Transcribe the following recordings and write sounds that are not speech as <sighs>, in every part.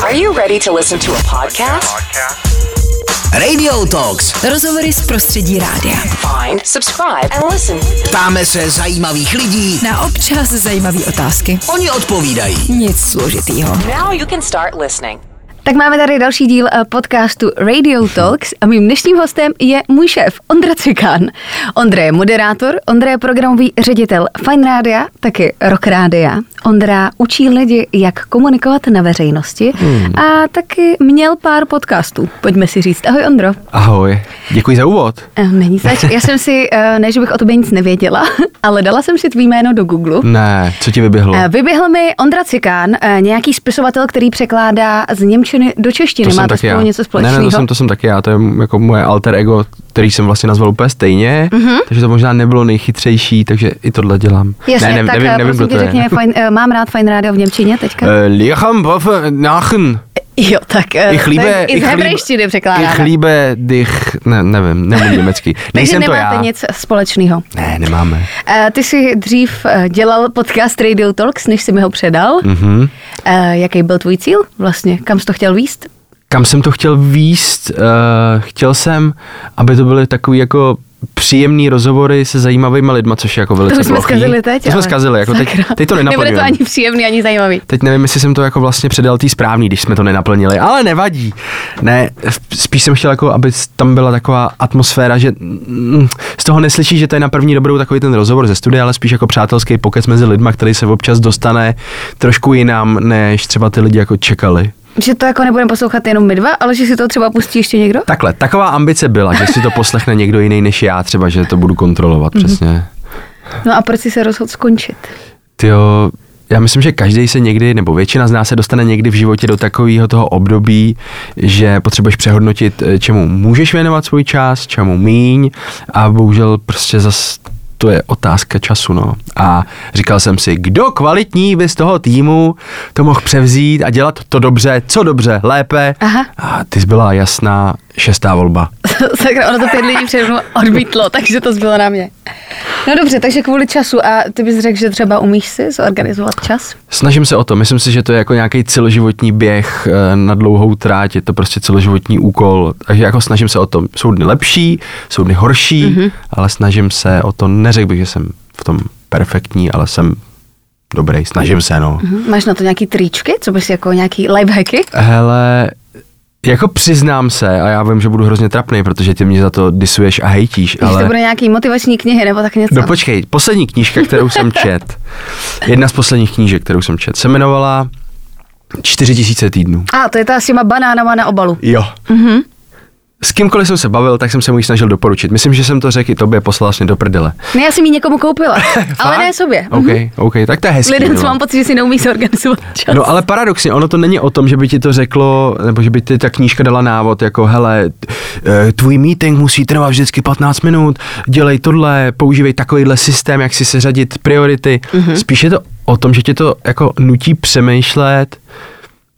Are you ready to listen to a podcast? Radio Talks. Rozhovory z prostředí rádia. Find, subscribe, and listen. Ptáme se zajímavých lidí, Na občas zajímavé otázky. oni odpovídají. Nic složitýho. Now you can start listening. Tak máme tady další díl eh, podcastu Radio Talks a mým dnešním hostem je můj šéf Ondra Cikán. Ondra je moderátor, Ondra je programový ředitel Fine Rádia, taky Rock Rádia. Ondra učí lidi, jak komunikovat na veřejnosti Hmm. a taky měl pár podcastů. Pojďme si říct. Ahoj Ondro. Ahoj, děkuji za úvod. Eh, Není zač. Já jsem si, eh, ne, že bych o tobě nic nevěděla, <laughs> ale dala jsem si tvý jméno do Google. Ne, co ti vyběhlo? Vyběhl mi Ondra Cikán, nějaký spisovatel, který překládá z Němčiny do češtiny. to Máte spolu já. něco ne, společného? ne, to jsem, to jsem taky já, to je jako moje alter ego, který jsem vlastně nazval úplně stejně, mm-hmm. takže to možná nebylo nejchytřejší, takže i tohle dělám. Jasně, ne, ne, tak nevím, eh, nevím, prosím kdo tě to řekni, je. fajn, eh, mám rád Fajn rádio v Němčině teďka. Eh, Liecham Waffe Nachen. Jo, tak eh, Ich to je liebe, i z hebrejštiny ich liebe dich, ne, nevím, nemůžu <laughs> německy. Takže Nejsem to nemáte já. nic společného. Ne, nemáme. Eh, Ty jsi dřív eh, dělal podcast Radio Talks, než jsi mi ho předal. Mhm. Eh, Jaký byl tvůj cíl vlastně? Kam jsi to chtěl výst? Kam jsem to chtěl výst? Uh, chtěl jsem, aby to byly takový jako příjemný rozhovory se zajímavými lidma, což je jako velice To jsme plochý. zkazili teď. To jsme ale zkazili, jako teď, teď to Nebude to nenaplňujeme. ani příjemný, ani zajímavý. Teď nevím, jestli jsem to jako vlastně předal tý správný, když jsme to nenaplnili, ale nevadí. Ne, spíš jsem chtěl jako, aby tam byla taková atmosféra, že mm, z toho neslyší, že to je na první dobrou takový ten rozhovor ze studia, ale spíš jako přátelský pokec mezi lidma, který se občas dostane trošku jinam, než třeba ty lidi jako čekali. Že to jako nebudeme poslouchat jenom my dva, ale že si to třeba pustí ještě někdo? Takhle, taková ambice byla, že si to poslechne někdo jiný než já, třeba, že to budu kontrolovat, přesně. No a proč jsi se rozhodl skončit? Tyjo, já myslím, že každý se někdy, nebo většina z nás se dostane někdy v životě do takového toho období, že potřebuješ přehodnotit, eh, čemu můžeš věnovat svůj čas, čemu míň a bohužel prostě zas to je otázka času, no. A říkal jsem si, kdo kvalitní by z toho týmu to mohl převzít a dělat to dobře, co dobře, lépe. Aha. A ty jsi byla jasná šestá volba. <laughs> Sakra, ono to pět lidí přede mnou odmítlo, takže to zbylo na mě. No dobře, takže kvůli času a ty bys řekl, že třeba umíš si zorganizovat čas? Snažím se o to. Myslím si, že to je jako nějaký celoživotní běh eh, na dlouhou tráť, je to prostě celoživotní úkol. Takže jako snažím se o to. Jsou dny lepší, jsou dny horší, Mhm. mm-hmm. ale snažím se o to. Neřekl bych, že jsem v tom perfektní, ale jsem dobrý. Snažím se, no. Hm, Máš na to nějaký tričky, co bys jako nějaký lifehacky? Hele, jako přiznám se, a já vím, že budu hrozně trapný, protože ty mě za to disuješ a hejtíš, Ale... ale... to bude nějaký motivační knihy nebo tak něco? No počkej, poslední knížka, kterou jsem <laughs> čet, jedna z posledních knížek, kterou jsem čet, se jmenovala 4000 týdnů. A, to je ta s těma banánama na obalu. Jo. Mm-hmm. S kýmkoliv jsem se bavil, tak jsem se mu ji snažil doporučit. Myslím, že jsem to řekl i tobě, poslal vlastně do prdele. Ne, já jsem ji někomu koupila, <laughs> ale ne sobě. OK, Mhm. OK, tak to je hezký. Lidem, co no. mám pocit, že si neumí zorganizovat čas. No ale paradoxně, ono to není o tom, že by ti to řeklo, nebo že by ti ta knížka dala návod, jako hele, eh, tvůj meeting musí trvat vždycky 15 minut, dělej tohle, používej takovýhle systém, jak si seřadit priority. Mhm. Mm-hmm. Spíš je to o tom, že tě to jako nutí přemýšlet.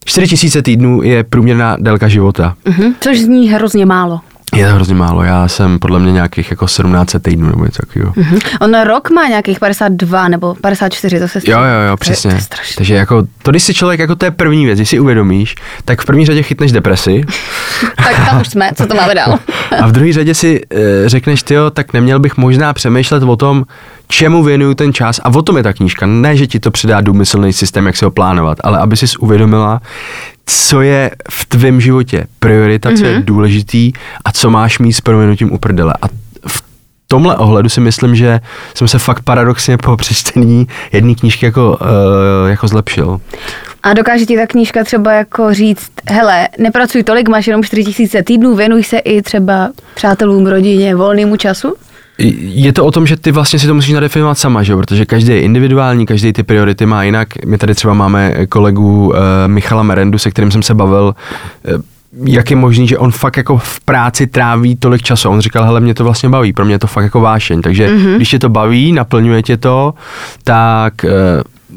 4000 týdnů je průměrná délka života. Mhm, Což zní hrozně málo. Je to hrozně málo, já jsem podle mě nějakých jako 17 týdnů nebo něco takového. Mhm. On rok má nějakých 52 nebo 54, to se Jo, jo, jo, To je- přesně. To je. Takže jako, to když si člověk, jako to je první věc, když si uvědomíš, tak v první řadě chytneš depresi <laughs> Tak tam už jsme, co to máme dál? <laughs> a v druhé řadě si e, řekneš, tyjo, tak neměl bych možná přemýšlet o tom, čemu věnuju ten čas a o tom je ta knížka. Ne, že ti to přidá důmyslný systém, jak se ho plánovat, ale aby si uvědomila, co je v tvém životě priorita, co Mhm. je důležitý a co máš mít s proměnutím u prdele. A v tomhle ohledu si myslím, že jsem se fakt paradoxně po přečtení jedné knížky jako, uh, jako zlepšil. A dokáže ti ta knížka třeba jako říct, hele, nepracuj tolik, máš jenom 4000 týdnů, věnuj se i třeba přátelům, rodině, volnému času? Je to o tom, že ty vlastně si to musíš nadefinovat sama, že jo? protože každý je individuální, každý ty priority má jinak. My tady třeba máme kolegu uh, Michala Merendu, se kterým jsem se bavil, uh, jak je možný, že on fakt jako v práci tráví tolik času. On říkal, hele, mě to vlastně baví, pro mě je to fakt jako vášeň. Takže mm-hmm. když tě to baví, naplňuje tě to, tak uh,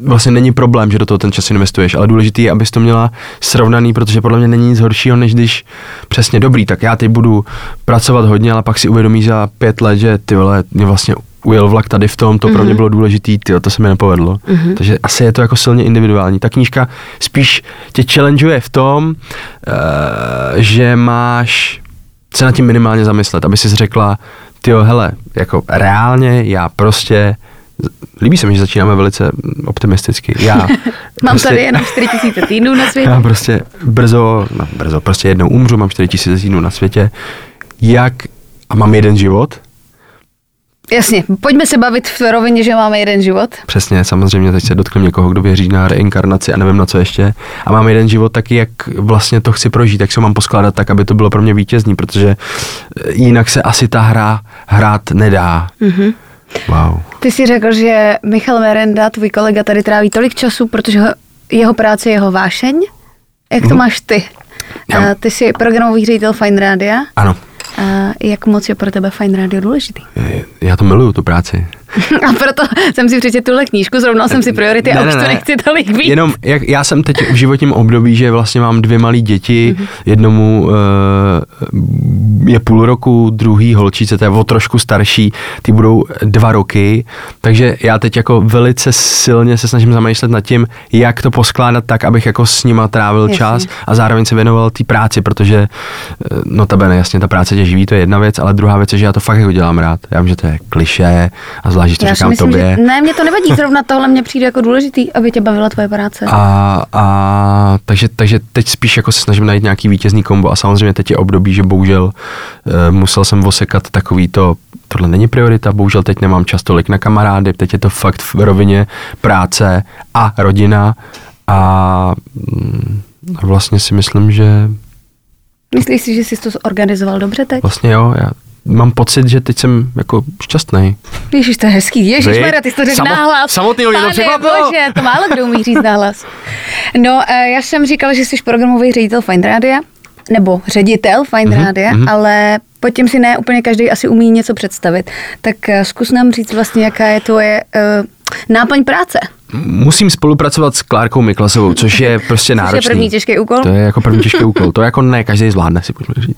vlastně není problém, že do toho ten čas investuješ, ale důležité je, abys to měla srovnaný, protože podle mě není nic horšího, než když přesně dobrý, tak já teď budu pracovat hodně, ale pak si uvědomíš za pět let, že ty vole, mě vlastně ujel vlak tady v tom, to mm-hmm. pro mě bylo důležitý, tyjo, to se mi nepovedlo. Mm-hmm. Takže asi je to jako silně individuální. Ta knížka spíš tě challengeuje v tom, uh, že máš se nad tím minimálně zamyslet, aby si řekla, ty hele, jako reálně já prostě Líbí se mi, že začínáme velice optimisticky. Já <laughs> Mám prostě, tady jenom 4000 týdnů na světě. Já prostě brzo, no brzo, prostě jednou umřu, mám 4000 týdnů na světě. Jak, a mám jeden život, Jasně, pojďme se bavit v rovině, že máme jeden život. Přesně, samozřejmě teď se dotknu někoho, kdo věří na reinkarnaci a nevím na co ještě. A mám jeden život taky, jak vlastně to chci prožít, jak se mám poskládat tak, aby to bylo pro mě vítězný, protože jinak se asi ta hra hrát nedá. Mm-hmm. Wow. Ty jsi řekl, že Michal Merenda, tvůj kolega, tady tráví tolik času, protože ho, jeho práce je jeho vášeň. Jak to Mhm. máš ty? Já- A Ty jsi programový ředitel Fine Rádia. Ano, A jak moc je pro tebe Fine Radio důležitý? já to miluju, tu práci. <laughs> A proto jsem si přečetl tuhle knížku, zrovnal jsem si priority a už to nechci tolik víc. Jenom, jak, já jsem teď v životním období, že vlastně mám dvě malé děti, Mhm. mm-hmm. jednomu uh, je půl roku, druhý holčice, to je o trošku starší, ty budou dva roky, takže já teď jako velice silně se snažím zamýšlet nad tím, jak to poskládat tak, abych jako s nima trávil Jasně. čas a zároveň se věnoval té práci, protože eh, notabene jasně ta práce tě živí, to je jedna věc, ale druhá věc je, že já to fakt jako dělám rád. Já vím, že to je kliše a zvlášť, že to Já říkám myslím, tobě. že ne, mě to nevadí, zrovna tohle mě přijde jako důležitý, aby tě bavila tvoje práce. A, a takže, takže teď spíš jako se snažím najít nějaký vítězný kombo a samozřejmě teď je období, že bohužel uh, musel jsem osekat takový to, tohle není priorita, bohužel teď nemám čas tolik na kamarády, teď je to fakt v rovině práce a rodina a mm, a vlastně si myslím, že Myslíš si, že jsi to zorganizoval dobře teď? vlastně jo, já mám pocit, že teď jsem jako šťastný. Ježíš, to je hezký. Ježíš, Vy? Maria, ty jsi to řekl Samo- nahlas. to Pane překvapilo. bože, to málo kdo umí říct nahlas. No, eh, já jsem říkala, že jsi programový ředitel Fine Rádia, nebo ředitel Fine Mhm, Rádia, ale pod tím si ne úplně každý asi umí něco představit. Tak eh, zkus nám říct vlastně, jaká je tvoje uh, náplň práce. Musím spolupracovat s Klárkou Miklasovou, což je <laughs> prostě je náročný. první těžký úkol? To je jako první těžký <laughs> úkol. To jako ne, každý zvládne, si pojďme říct.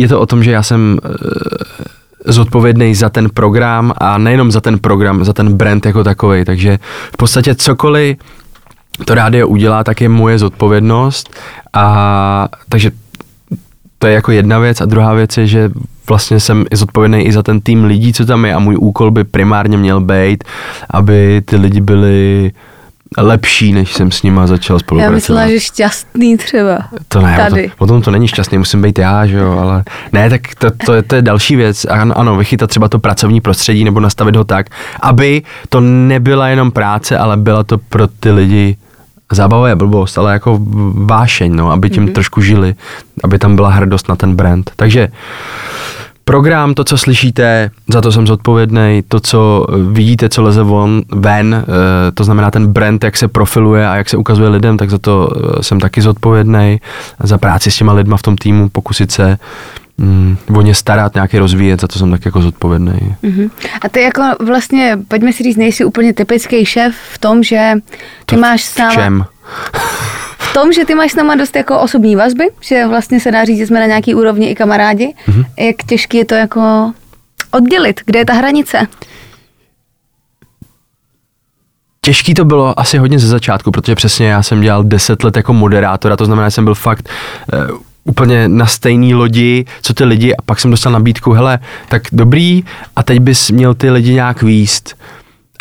Je to o tom, že já jsem eh, zodpovědný za ten program a nejenom za ten program, za ten brand jako takový. Takže v podstatě cokoliv to rádio udělá, tak je moje zodpovědnost. A takže to je jako jedna věc a druhá věc je, že vlastně jsem i zodpovědný i za ten tým lidí, co tam je a můj úkol by primárně měl být, aby ty lidi byli lepší, než jsem s nima začal Já spolupracovat. myslela, že šťastný třeba. To ne, Tady. O tom to není šťastný, musím být já, že jo, ale ne, tak to, to, je, to je další věc. Ano, ano, vychytat třeba to pracovní prostředí nebo nastavit ho tak, aby to nebyla jenom práce, ale byla to pro ty lidi zábava je blbost, ale jako vášeň, no, aby tím mm-hmm. trošku žili, aby tam byla hrdost na ten brand. Takže program, to, co slyšíte, za to jsem zodpovědný, to, co vidíte, co leze von, ven, eh, to znamená ten brand, jak se profiluje a jak se ukazuje lidem, tak za to eh, jsem taky zodpovědný. Za práci s těma lidma v tom týmu, pokusit se mm, o ně starat, nějaký rozvíjet, za to jsem tak jako zodpovědný. Mhm. A ty jako vlastně, pojďme si říct, nejsi úplně typický šéf v tom, že ty máš s V čem? v tom, že ty máš s náma dost jako osobní vazby, že vlastně se dá říct, že jsme na nějaký úrovni i kamarádi. Mhm. Jak těžký je to jako oddělit, kde je ta hranice? Těžký to bylo asi hodně ze začátku, protože přesně já jsem dělal 10 let jako moderátora, to znamená, že jsem byl fakt uh, úplně na stejný lodi, co ty lidi a pak jsem dostal nabídku, hele, tak dobrý a teď bys měl ty lidi nějak výst.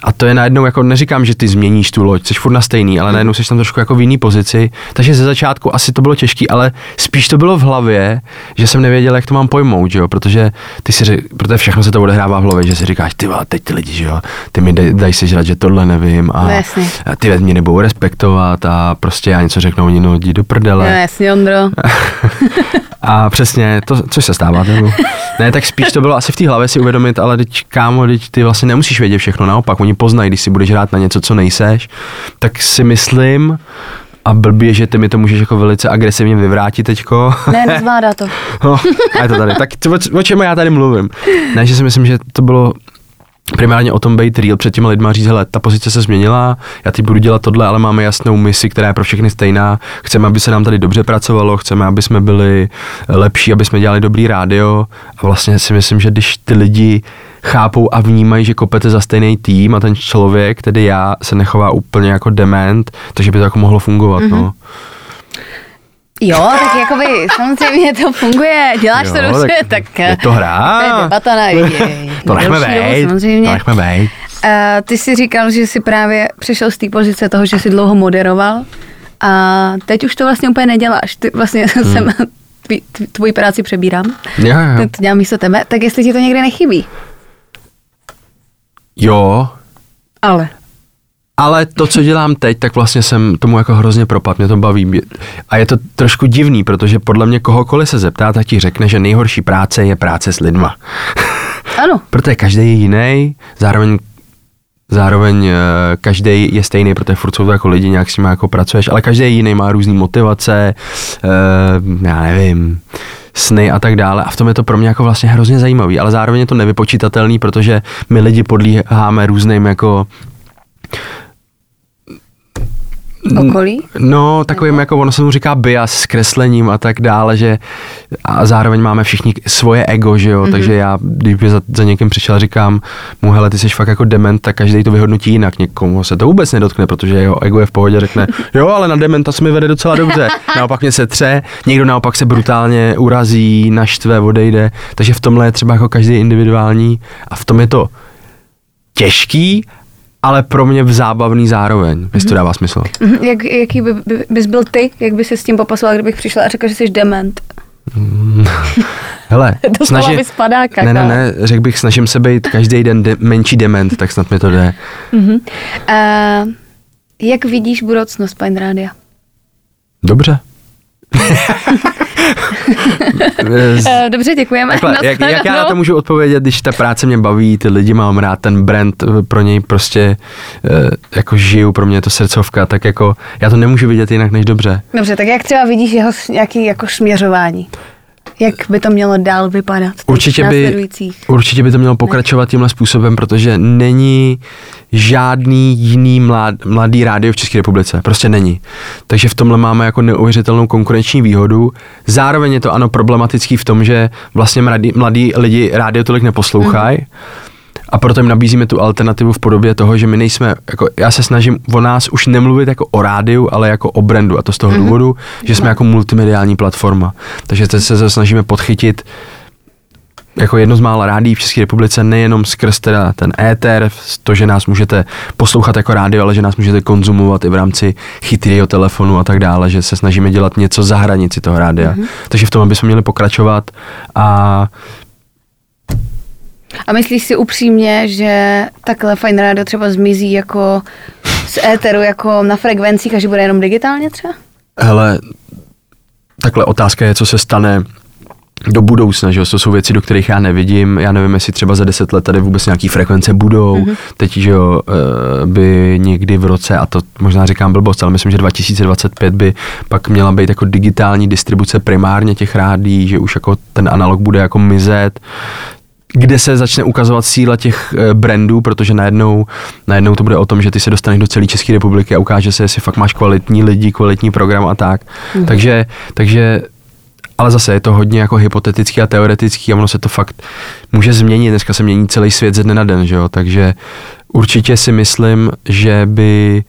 A to je najednou, jako neříkám, že ty změníš tu loď, jsi furt na stejný, ale najednou jsi tam trošku jako v jiný pozici. Takže ze začátku asi to bylo těžké, ale spíš to bylo v hlavě, že jsem nevěděl, jak to mám pojmout, že jo? protože ty si řek, protože všechno se to odehrává v hlavě, že si říkáš, ty teď ty lidi, že jo, ty mi daj, daj si žrat, že tohle nevím a, No a ty mě nebudou respektovat a prostě já něco řeknu, oni no, jdi do prdele. No jasně, Ondro. <laughs> A přesně, to, co se stává, nebo? Ne, tak spíš to bylo asi v té hlavě si uvědomit, ale teď kámo, teď ty vlastně nemusíš vědět všechno, naopak, oni poznají, když si budeš hrát na něco, co nejseš, tak si myslím, a blbě, že ty mi to můžeš jako velice agresivně vyvrátit teďko. Ne, <laughs> nezvládá to. No, a je to tady. Tak co, o čem já tady mluvím? Ne, že si myslím, že to bylo primárně o tom být real před těma lidma říct, hele, ta pozice se změnila, já teď budu dělat tohle, ale máme jasnou misi, která je pro všechny stejná. Chceme, aby se nám tady dobře pracovalo, chceme, aby jsme byli lepší, aby jsme dělali dobrý rádio. A vlastně si myslím, že když ty lidi chápou a vnímají, že kopete za stejný tým a ten člověk, tedy já, se nechová úplně jako dement, takže by to jako mohlo fungovat, mm-hmm. no. Jo, tak jakoby samozřejmě to funguje, děláš Jo, to dobře, tak tak, je to hra. To je debata na <laughs> To nechme vejít, samozřejmě. to nechme vejít. Uh, ty jsi říkal, že jsi právě přišel z té pozice toho, že jsi dlouho moderoval a teď už to vlastně úplně neděláš. Ty vlastně <laughs> hmm. jsem tvoji práci přebírám. Jo, jo. Teď to dělám místo tebe. Tak jestli ti to někde nechybí. Jo, Ale. ale to, co dělám teď, tak vlastně jsem tomu jako hrozně propad, mě to baví. A je to trošku divný, protože podle mě kohokoliv se zeptá, tak ti řekne, že nejhorší práce je práce s lidma. <laughs> Ano. protože každý je jiný, zároveň Zároveň každý je stejný, protože furt jsou to jako lidi, nějak s nimi jako pracuješ, ale každý jiný, má různé motivace, eh, já nevím, sny a tak dále. A v tom je to pro mě jako vlastně hrozně zajímavý, ale zároveň je to nevypočítatelný, protože my lidi podlíháme různým jako Okolí? No, takovým jako ono se mu říká bias s kreslením a tak dále, že a zároveň máme všichni svoje ego, že jo, mm-hmm. takže já, když by za, za někým přišel a říkám mu, hele, ty jsi fakt jako dement, tak každý to vyhodnotí jinak, někomu se to vůbec nedotkne, protože jeho ego je v pohodě, řekne, <laughs> jo, ale na dementa se mi vede docela dobře, naopak mě se tře, někdo naopak se brutálně urazí, naštve, odejde, takže v tomhle je třeba jako každý individuální a v tom je to těžký, ale pro mě v zábavný zároveň, jestli to dává smysl. Mhm, Jak, jaký by, by, bys byl ty, jak by se s tím popasoval, kdybych přišla a řekla, že jsi dement? <laughs> Hele, <laughs> Doslova bys padáka, ne, ne, ne, řekl bych, snažím se být každý den de- menší dement, tak snad mi to jde. Uh, jak vidíš budoucnost Fine Rádia? Dobře. Uh, dobře, děkujeme. Takhle, jak, jak já na to můžu odpovědět, když ta práce mě baví, ty lidi mám rád, ten brand eh, pro něj prostě eh, jako žiju, pro mě je to srdcovka, tak jako já to nemůžu vidět jinak než dobře. Dobře, tak jak třeba vidíš jeho nějaký jako směřování? Jak by to mělo dál vypadat Určitě by, určitě by to mělo pokračovat tímhle způsobem, protože není žádný jiný mlad, mladý rádio v České republice. Prostě není. Takže v tomhle máme jako neuvěřitelnou konkurenční výhodu. Zároveň je to ano problematický v tom, že vlastně mladí, mladí lidi rádio tolik neposlouchají. Mm. A proto jim nabízíme tu alternativu v podobě toho, že my nejsme, jako já se snažím o nás už nemluvit jako o rádiu, ale jako o brandu. A to z toho mm-hmm. důvodu, že jsme jako multimediální platforma. Takže teď se snažíme podchytit jako jedno z mála rádií v České republice, nejenom skrz teda ten éter, to, že nás můžete poslouchat jako rádio, ale že nás můžete konzumovat i v rámci chytrého telefonu a tak dále, že se snažíme dělat něco za hranici toho rádia. Mm-hmm. Takže v tom bychom měli pokračovat a A myslíš si upřímně, že takhle Fine Radio třeba zmizí jako z éteru, jako na frekvencích a že bude jenom digitálně třeba? hele, takhle otázka je, co se stane do budoucna, že to jsou věci, do kterých já nevidím, já nevím, jestli třeba za deset let tady vůbec nějaký frekvence budou, mm-hmm. teď, že jo, eh, by někdy v roce, a to možná říkám blbost, ale myslím, že 2025 by pak měla být jako digitální distribuce primárně těch rádí, že už jako ten analog bude jako mizet, kde se začne ukazovat síla těch eh, brandů, protože najednou, najednou to bude o tom, že ty se dostaneš do celé České republiky a ukáže se, jestli fakt máš kvalitní lidi, kvalitní program a tak. Mm. Takže, takže ale zase je to hodně jako hypotetický a teoretický a ono se to fakt může změnit. Dneska se mění celý svět ze dne na den, že jo? takže určitě si myslím, že by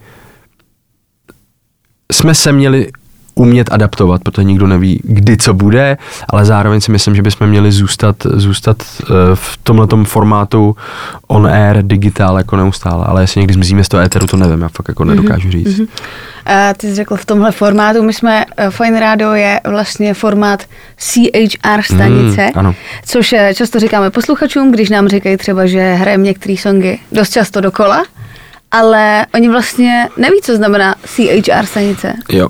jsme se měli umět adaptovat, protože nikdo neví, kdy co bude, ale zároveň si myslím, že bychom měli zůstat, zůstat eh, v tomhletom formátu on air, digitál jako neustále, ale jestli někdy zmizíme z toho éteru, to nevím, já fakt jako nedokážu říct. Mm-hmm. A ty jsi řekl v tomhle formátu, my jsme, eh, Fine Radio je vlastně formát CHR stanice, Mm, ano. což eh, často říkáme posluchačům, když nám říkají třeba, že hrajeme některé songy dost často dokola, ale oni vlastně neví, co znamená CHR stanice. Jo,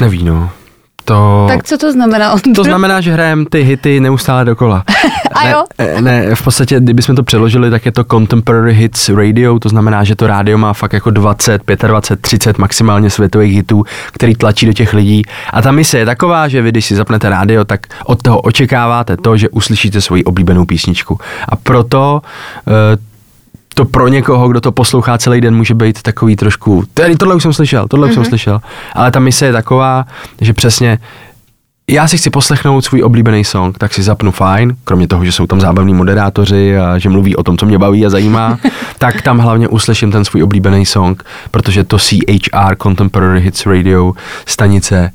neví no. To... Tak co to znamená? <laughs> To znamená, že hrajeme ty hity neustále dokola. <laughs> A jo? Ne, ne, v podstatě, kdybychom to přeložili, tak je to Contemporary Hits Radio, to znamená, že to rádio má fakt jako 20, 25, 30 maximálně světových hitů, který tlačí do těch lidí. A ta mise je taková, že vy, když si zapnete rádio, tak od toho očekáváte to, že uslyšíte svoji oblíbenou písničku. A proto uh, to pro někoho, kdo to poslouchá celý den, může být takový trošku, tady tohle už jsem slyšel, tohle už Mhm. jsem slyšel. Ale ta mise je taková, že přesně já si chci poslechnout svůj oblíbený song, tak si zapnu fajn, kromě toho, že jsou tam zábavní moderátoři a že mluví o tom, co mě baví a zajímá, <laughs> tak tam hlavně uslyším ten svůj oblíbený song, protože to CHR Contemporary Hits Radio stanice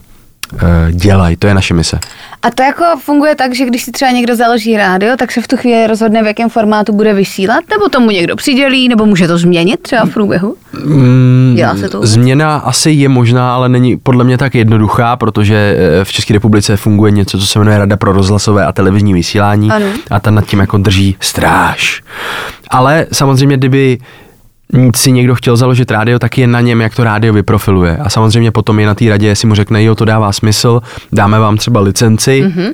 dělají, to je naše mise. A to jako funguje tak, že když si třeba někdo založí rádio, tak se v tu chvíli rozhodne, v jakém formátu bude vysílat, nebo tomu někdo přidělí, nebo může to změnit třeba v průběhu? Mm, Dělá se to? Změna asi je možná, ale není podle mě tak jednoduchá, protože eh, v České republice funguje něco, co se jmenuje Rada pro rozhlasové a televizní vysílání Ano. a ta nad tím jako drží stráž. Ale samozřejmě, kdyby si někdo chtěl založit rádio, tak je na něm, jak to rádio vyprofiluje. A samozřejmě potom je na té radě, jestli mu řekne, jo, to dává smysl, dáme vám třeba licenci, mm-hmm.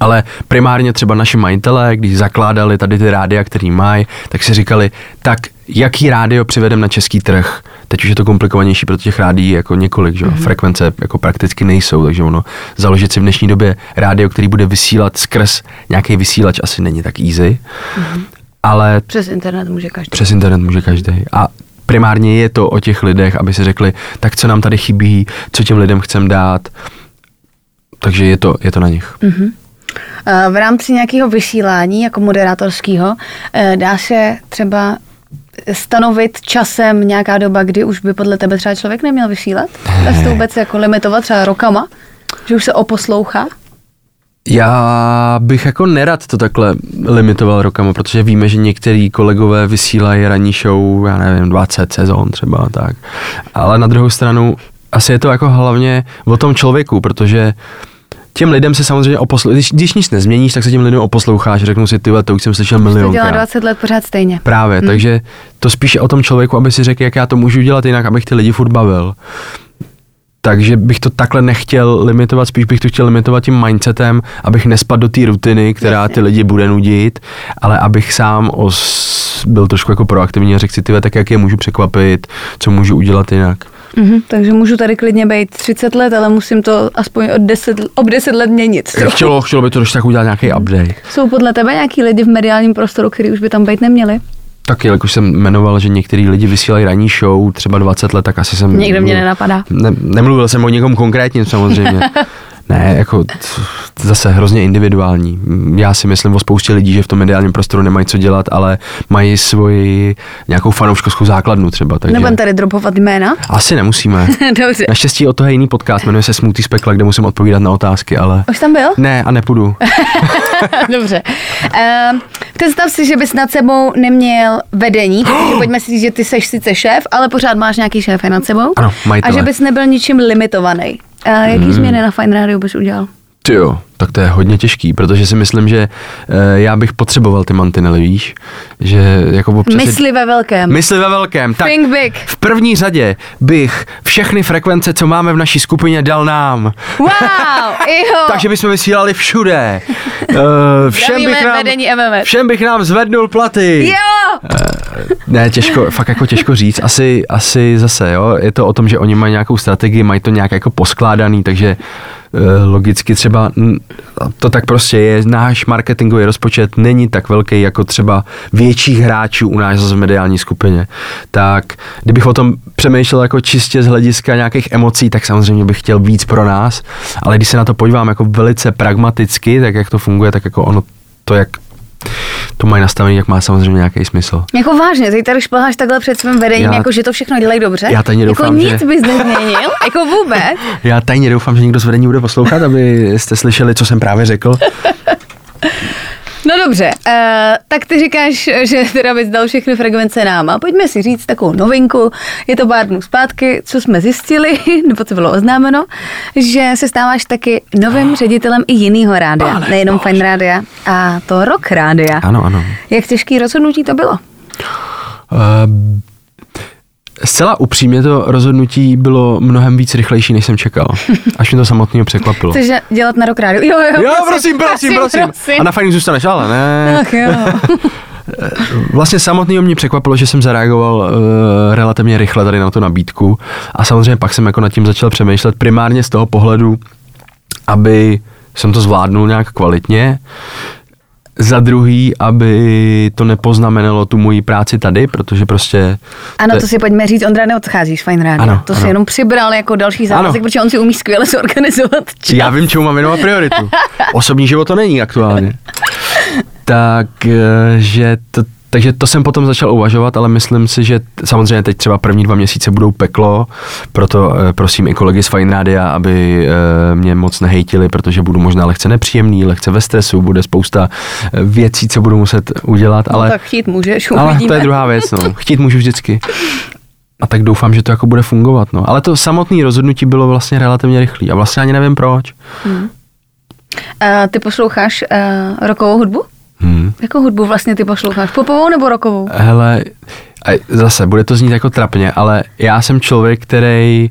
ale primárně třeba naši majitelé, když zakládali tady ty rádia, který mají, tak si říkali, tak jaký rádio přivedem na český trh? Teď už je to komplikovanější, protože těch rádií jako několik, že? Mm-hmm. frekvence jako prakticky nejsou, takže ono založit si v dnešní době rádio, který bude vysílat skrz nějaký vysílač, asi není tak easy. Mm-hmm. Ale Přes internet může každý. přes internet může každý. A primárně je to o těch lidech, aby si řekli, tak co nám tady chybí, co těm lidem chcem dát. Takže je to, je to na nich. Eh, V rámci nějakého vysílání jako moderátorského eh, dá se třeba stanovit časem nějaká doba, kdy už by podle tebe třeba člověk neměl vysílat? Dá se to <laughs> vůbec jako limitovat třeba rokama? Že už se oposlouchá? Já bych jako nerad to takhle limitoval rokama, protože víme, že některý kolegové vysílají ranní show, já nevím, 20 sezon třeba tak. Ale na druhou stranu asi je to jako hlavně o tom člověku, protože těm lidem se samozřejmě oposloucháš, když, když nic nezměníš, tak se těm lidem oposloucháš, řeknu si, ty vole, to už jsem slyšel To dělá milionkrát. 20 let pořád stejně. Právě, hmm. takže to spíše o tom člověku, aby si řekl, jak já to můžu dělat jinak, abych ty lidi furt bavil. Takže bych to takhle nechtěl limitovat, spíš bych to chtěl limitovat tím mindsetem, abych nespadl do té rutiny, která ty lidi bude nudit, ale abych sám os, byl trošku jako proaktivní a řekl si, ty tak jak je můžu překvapit, co můžu udělat jinak. Mhm, takže můžu tady klidně být 30 let, ale musím to aspoň od 10, ob 10 let měnit. Chtělo, chtělo by to když tak udělat nějaký update. Jsou podle tebe nějaký lidi v mediálním prostoru, který už by tam být neměli? Taky, jak už jsem jmenoval, že některý lidi vysílají ranní show, třeba 20 let, tak asi jsem... Nikdo mě nenapadá. Ne, nemluvil jsem o někom konkrétním samozřejmě. <laughs> ne, jako zase hrozně individuální. Já si myslím o spoustě lidí, že v tom mediálním prostoru nemají co dělat, ale mají svoji nějakou fanouškovskou základnu třeba. Takže Nebudem tady dropovat jména? asi nemusíme. <laughs> Dobře. Naštěstí o to je jiný podcast, jmenuje se Smutý z pekla, kde musím odpovídat na otázky, ale... Už tam byl? Ne, a nepůjdu. <laughs> <laughs> Dobře. Uh, představ si, že bys nad sebou neměl vedení, <gasps> protože pojďme si říct, že ty seš sice šéf, ale pořád máš nějaký šéf nad sebou. Ano, A majitele. že bys nebyl ničím limitovaný. Jaký Hmm. změny na Fine Radio bys udělal? Ty jo, tak to je hodně těžký, protože si myslím, že e, já bych potřeboval ty mantinely, víš? Že jako občas... Mysli ve velkém. Mysli ve velkém. Tak Think big. v první řadě bych všechny frekvence, co máme v naší skupině, dal nám. Wow, <laughs> jo. Takže bychom vysílali všude. Uh, všem, bych nám, vedení MMF. všem bych nám zvednul platy. Jo! Ne, těžko, fakt jako těžko říct. Asi, asi zase, jo, je to o tom, že oni mají nějakou strategii, mají to nějak jako poskládaný, takže eh, logicky třeba to tak prostě je, náš marketingový rozpočet není tak velký jako třeba větších hráčů u nás v mediální skupině. Tak kdybych o tom přemýšlel jako čistě z hlediska nějakých emocí, tak samozřejmě bych chtěl víc pro nás, ale když se na to podívám jako velice pragmaticky, tak jak to funguje, tak jako ono to, jak to mají nastavený, jak má samozřejmě nějaký smysl. Jako vážně, ty tady šplháš takhle před svým vedením, Já- jako že to všechno dělají dobře? Já tajně Jako doufám, nic že- bys nezměnil, <laughs> jako vůbec. Já tajně doufám, že někdo z vedení bude poslouchat, aby jste slyšeli, co jsem právě řekl. <laughs> No dobře, uh, tak ty říkáš, že teda bys dal všechny frekvence nám. A pojďme si říct takovou novinku. Je to pár dnů zpátky, co jsme zjistili, <laughs> nebo co bylo oznámeno, že se stáváš taky novým ředitelem i jiného rádia, Pane nejenom. Fine Rádia, a to Rock Rádia. Ano, ano. Jak těžký rozhodnutí to bylo? Uh, zcela upřímně to rozhodnutí bylo mnohem víc rychlejší, než jsem čekal. <laughs> Až mě to samotného překvapilo. Chceš dělat na Rock Rádiu? Jo, jo, Jo, prosím, prosím, prosím. A na fajn zůstaneš, ale ne. Ach jo. <laughs> Vlastně samotného mě překvapilo, že jsem zareagoval uh, relativně rychle tady na tu nabídku a samozřejmě pak jsem jako nad tím začal přemýšlet primárně z toho pohledu, aby jsem to zvládnul nějak kvalitně za druhý, aby to nepoznamenalo tu moji práci tady, protože prostě... Ano, to si pojďme říct, Ondra, neodcházíš, fajn rádio. Ano, to si ano. jenom přibral jako další závazek, protože on si umí skvěle <laughs> zorganizovat čas. Já vím, čemu mám věnovat prioritu. <laughs> Osobní život to není aktuálně. Takže to, takže to jsem potom začal uvažovat, ale myslím si, že samozřejmě teď třeba první dva měsíce budou peklo, proto eh, prosím i kolegy z Fine Rádia, aby eh, mě moc nehejtili, protože budu možná lehce nepříjemný, lehce ve stresu, bude spousta eh, věcí, co budu muset udělat, ale, No, tak chtít můžeš, ale uvidíme. to je druhá věc, no. chtít můžu vždycky. A tak doufám, že to jako bude fungovat, no. Ale to samotné rozhodnutí bylo vlastně relativně rychlý a vlastně ani nevím proč. A ty posloucháš uh, rokovou hudbu? Hmm. Jakou hudbu vlastně ty posloucháš? Popovou nebo rokovou? Hele, zase, bude to znít jako trapně, ale já jsem člověk, který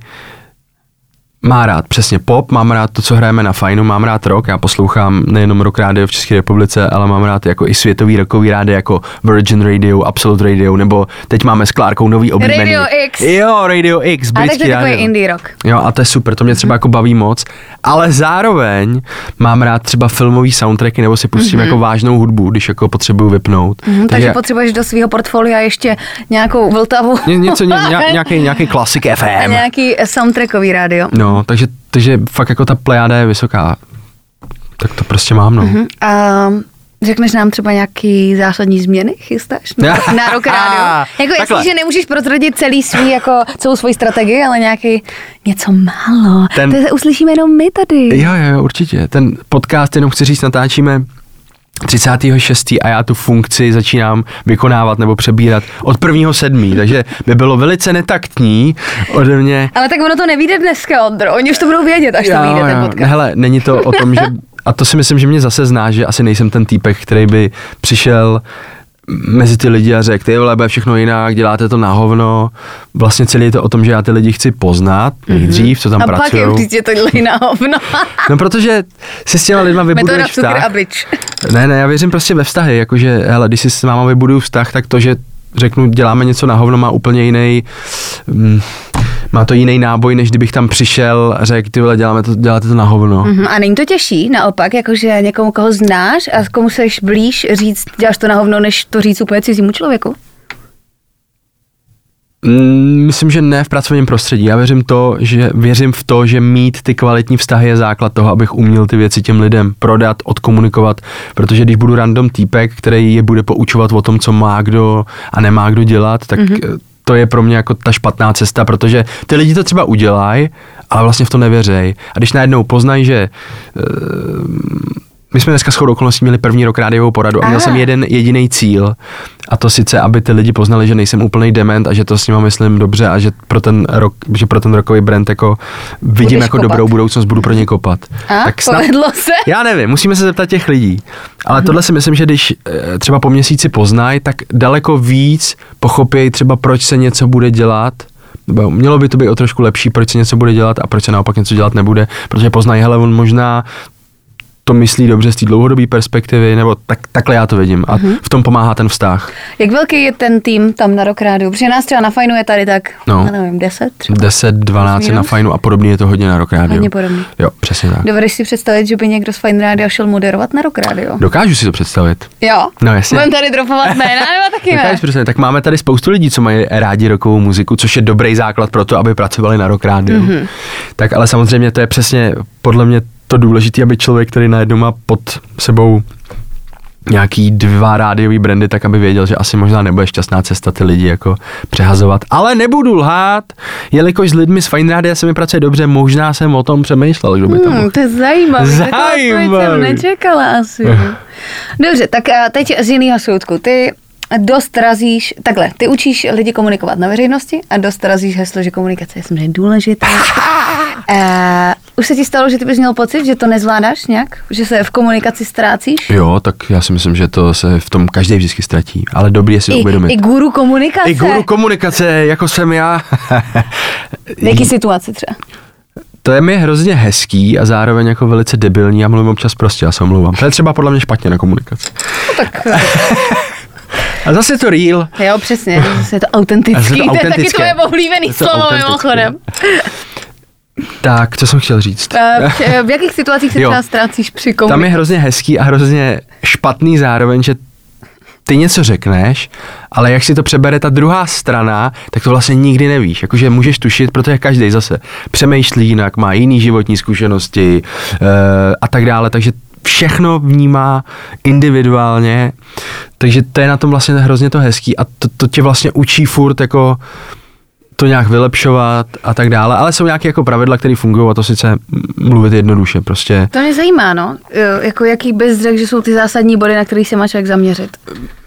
má rád přesně pop, mám rád to, co hrajeme na fajnu, mám rád rock, já poslouchám nejenom rock rádio v České republice, ale mám rád jako i světový rockový rádio jako Virgin Radio, Absolute Radio, nebo teď máme s Klárkou nový oblíbený. Radio X. Jo, Radio X, A britský je takový indie rock. Jo, a to je super, to mě třeba jako baví moc, ale zároveň mám rád třeba filmový soundtracky, nebo si pustím jako vážnou hudbu, když jako potřebuju vypnout. Mhm, takže potřebuješ do svého portfolia ještě nějakou Vltavu. Ně, něco, ně, ně, nějaký, nějaký klasik <laughs> A FM. nějaký soundtrackový rádio. No, takže, takže fakt jako ta plejáda je vysoká. Tak to prostě mám, no. Mhm. A řekneš nám třeba nějaký zásadní změny chystáš na, <laughs> na rok rádio? Jako jasný, že nemůžeš prozradit celý svý, jako celou svoji strategii, ale nějaký něco málo. Ten- To uslyšíme jenom my tady. Jo, jo, jo, určitě. Ten podcast, jenom chci říct, natáčíme 36. a já tu funkci začínám vykonávat nebo přebírat od 1. sedmý, takže by bylo velice netaktní ode mě Ale tak ono to nevíde dneska, Ondro. Oni už to budou vědět, až to vyjde ten podcast. Hele, není to o tom, že... A to si myslím, že mě zase zná, že asi nejsem ten týpek, který by přišel mezi ty lidi a řekl, ty vole, bude všechno jinak, děláte to na hovno. Vlastně celý je to o tom, že já ty lidi chci poznat nejdřív, co tam Mhm. a pak je pracují. určitě to dělají na hovno. <laughs> No protože si s těma lidma vybuduješ cukr a vztah. bič. Ne, ne, já věřím prostě ve vztahy, jakože, hele, když si s máma vybuduju vztah, tak to, že řeknu, děláme něco na hovno, má úplně jiný, mm, má to jiný náboj, než kdybych tam přišel a řekl, ty vole, děláme to, děláte to na hovno. Mhm, A není to těžší, naopak, jakože někomu, koho znáš a komu seš blíž říct, děláš to na hovno, než to říct úplně cizímu člověku? Mm, Myslím, že ne v pracovním prostředí. Já věřím, to, že, věřím v to, že mít ty kvalitní vztahy je základ toho, abych uměl ty věci těm lidem prodat, odkomunikovat, protože když budu random týpek, který je bude poučovat o tom, co má kdo a nemá kdo dělat, tak mm-hmm. To je pro mě jako ta špatná cesta, protože ty lidi to třeba udělají, ale vlastně v to nevěřej. A když najednou poznají, že eh, my jsme dneska shodou okolností měli první rok rádiovou poradu a měl Aha. jsem jeden jediný cíl a to sice, aby ty lidi poznali, že nejsem úplný dement a že to s nima myslím dobře a že pro ten rok, že pro ten rokový brand jako vidím Budeš jako kopat. dobrou budoucnost, budu pro ně kopat. A? Povedlo se? Já nevím, musíme se zeptat těch lidí. Ale tohle si myslím, že když eh, třeba po měsíci poznají, tak daleko víc pochopějí třeba, proč se něco bude dělat, nebo mělo by to být o trošku lepší, proč se něco bude dělat a proč se naopak něco dělat nebude, protože poznají, hele, on možná to myslí dobře z té dlouhodobé perspektivy, nebo tak, takhle já to vidím. A Mhm. v tom pomáhá ten vztah. Jak velký je ten tým tam na rok rádiu? Protože nás třeba na fajnu je tady tak, No. já nevím, 10 třeba. 10, 12 je na fajnu a podobně je to hodně na rok rádio. Hodně podobný. Jo, přesně tak. Dovedeš si představit, že by někdo z Fine Radio šel moderovat na rok rádio? Dokážu si to představit. Jo. No, jasně. Budeme tady dropovat jména, nebo taky ne? <laughs> představit. Tak máme tady spoustu lidí, co mají rádi rokovou muziku, což je dobrý základ pro to, aby pracovali na. Mhm. Mm-hmm. Tak ale samozřejmě to je přesně podle mě to důležité, aby člověk, který najednou má pod sebou nějaký dva rádiový brandy, tak aby věděl, že asi možná nebude šťastná cesta ty lidi jako přehazovat. Ale nebudu lhát, jelikož s lidmi z Fine Rádia se mi pracuje dobře, možná jsem o tom přemýšlel, kdo by tam Hmm, to je zajímavé. Odpověď jsem nečekala asi. <laughs> Dobře, tak a teď z jiného soudku. Ty dost razíš, takhle, ty učíš lidi komunikovat na veřejnosti a dost razíš heslo, že komunikace je samozřejmě důležitá. Uh, <laughs> už se ti stalo, že ty bys měl pocit, že to nezvládáš nějak? Že se v komunikaci ztrácíš? Jo, tak já si myslím, že to se v tom každý vždycky ztratí, ale dobrý je si I, uvědomit. I guru komunikace? I guru komunikace, jako jsem já. <laughs> V jaký situaci třeba? To je mi hrozně hezký a zároveň jako velice debilní. Já mluvím občas prostě, já se omlouvám. To je třeba podle mě špatně na komunikaci. No tak, <laughs> A zase to real. jo, přesně, zase je to autentický. zase je to To je taky autentické. tvoje oblíbený slovo autentické. mimochodem. Tak, co jsem chtěl říct? Eh, v- jakých situacích se třeba ztrácíš při Tam je hrozně hezký a hrozně špatný zároveň, že ty něco řekneš, ale jak si to přebere ta druhá strana, tak to vlastně nikdy nevíš. Jakože můžeš tušit, protože každý zase přemýšlí jinak, má jiný životní zkušenosti e, a tak dále, takže všechno vnímá individuálně, takže to je na tom vlastně hrozně to hezký a to, to tě vlastně učí furt jako to nějak vylepšovat a tak dále, ale jsou nějaké jako pravidla, které fungují a to sice mluvit jednoduše, prostě To mě zajímá, no. Jako jaký bys řekl, že jsou ty zásadní body, na kterých se má člověk zaměřit.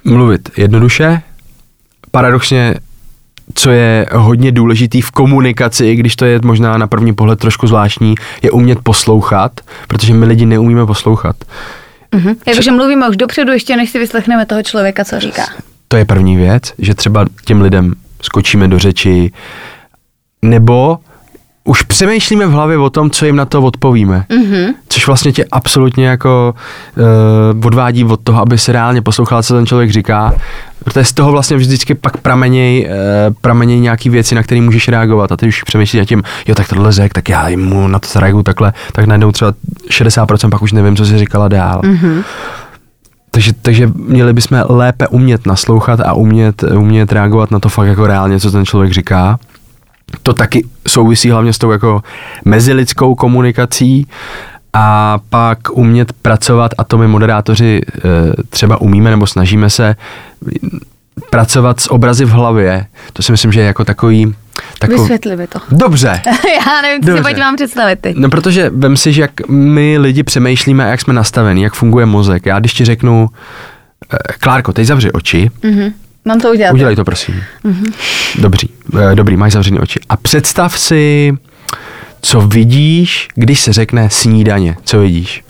mluvit jednoduše, paradoxně co je hodně důležitý v komunikaci, i když to je možná na první pohled trošku zvláštní, je umět poslouchat, protože my lidi neumíme poslouchat. Mhm. Jakože mluvíme už dopředu, ještě než si vyslechneme toho člověka, co říká. To je první věc, že třeba těm lidem skočíme do řeči, nebo už přemýšlíme v hlavě o tom, co jim na to odpovíme. Mm-hmm. Což vlastně tě absolutně jako uh, odvádí od toho, aby se reálně poslouchal, co ten člověk říká. Protože z toho vlastně vždycky pak prameněj, uh, prameněj nějaký věci, na které můžeš reagovat. A ty už přemýšlíš nad tím, jo, tak tohle řek, tak já jim mu na to zareaguju takhle, tak najednou třeba 60% pak už nevím, co si říkala dál. Mm-hmm. Takže, takže měli bychom lépe umět naslouchat a umět, umět reagovat na to fakt jako reálně, co ten člověk říká. To taky souvisí hlavně s tou jako mezilidskou komunikací a pak umět pracovat, a to my moderátoři e, třeba umíme nebo snažíme se pracovat s obrazy v hlavě. To si myslím, že je jako takový... Takový... Vysvětli by to. Dobře. <laughs> Já nevím, co si Dobře. pojď mám představit teď. No protože vem si, že jak my lidi přemýšlíme jak jsme nastavení, jak funguje mozek. Já když ti řeknu, eh, Klárko, teď zavři oči, Mhm. Mám to udělat. udělej to prosím. Dobří, eh, dobrý, máš zavřený oči. A představ si, co vidíš, když se řekne snídaně. Co vidíš?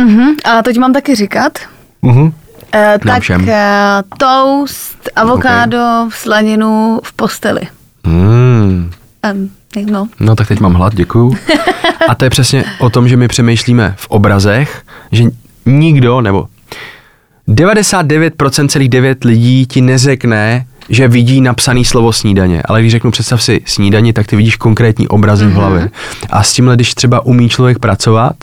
Mhm. A teď mám taky říkat. Uh-huh. E, tak všem. e, toast, avokádo, v slaninu v posteli. Mm. Um, no. No tak teď mám hlad, děkuju. <laughs> A to je přesně o tom, že my přemýšlíme v obrazech, že nikdo, nebo 99% celých 9 lidí ti neřekne, že vidí napsaný slovo snídaně. Ale když řeknu představ si snídaně, tak ty vidíš konkrétní obrazy mm-hmm. v hlavě. A s tímhle, když třeba umí člověk pracovat,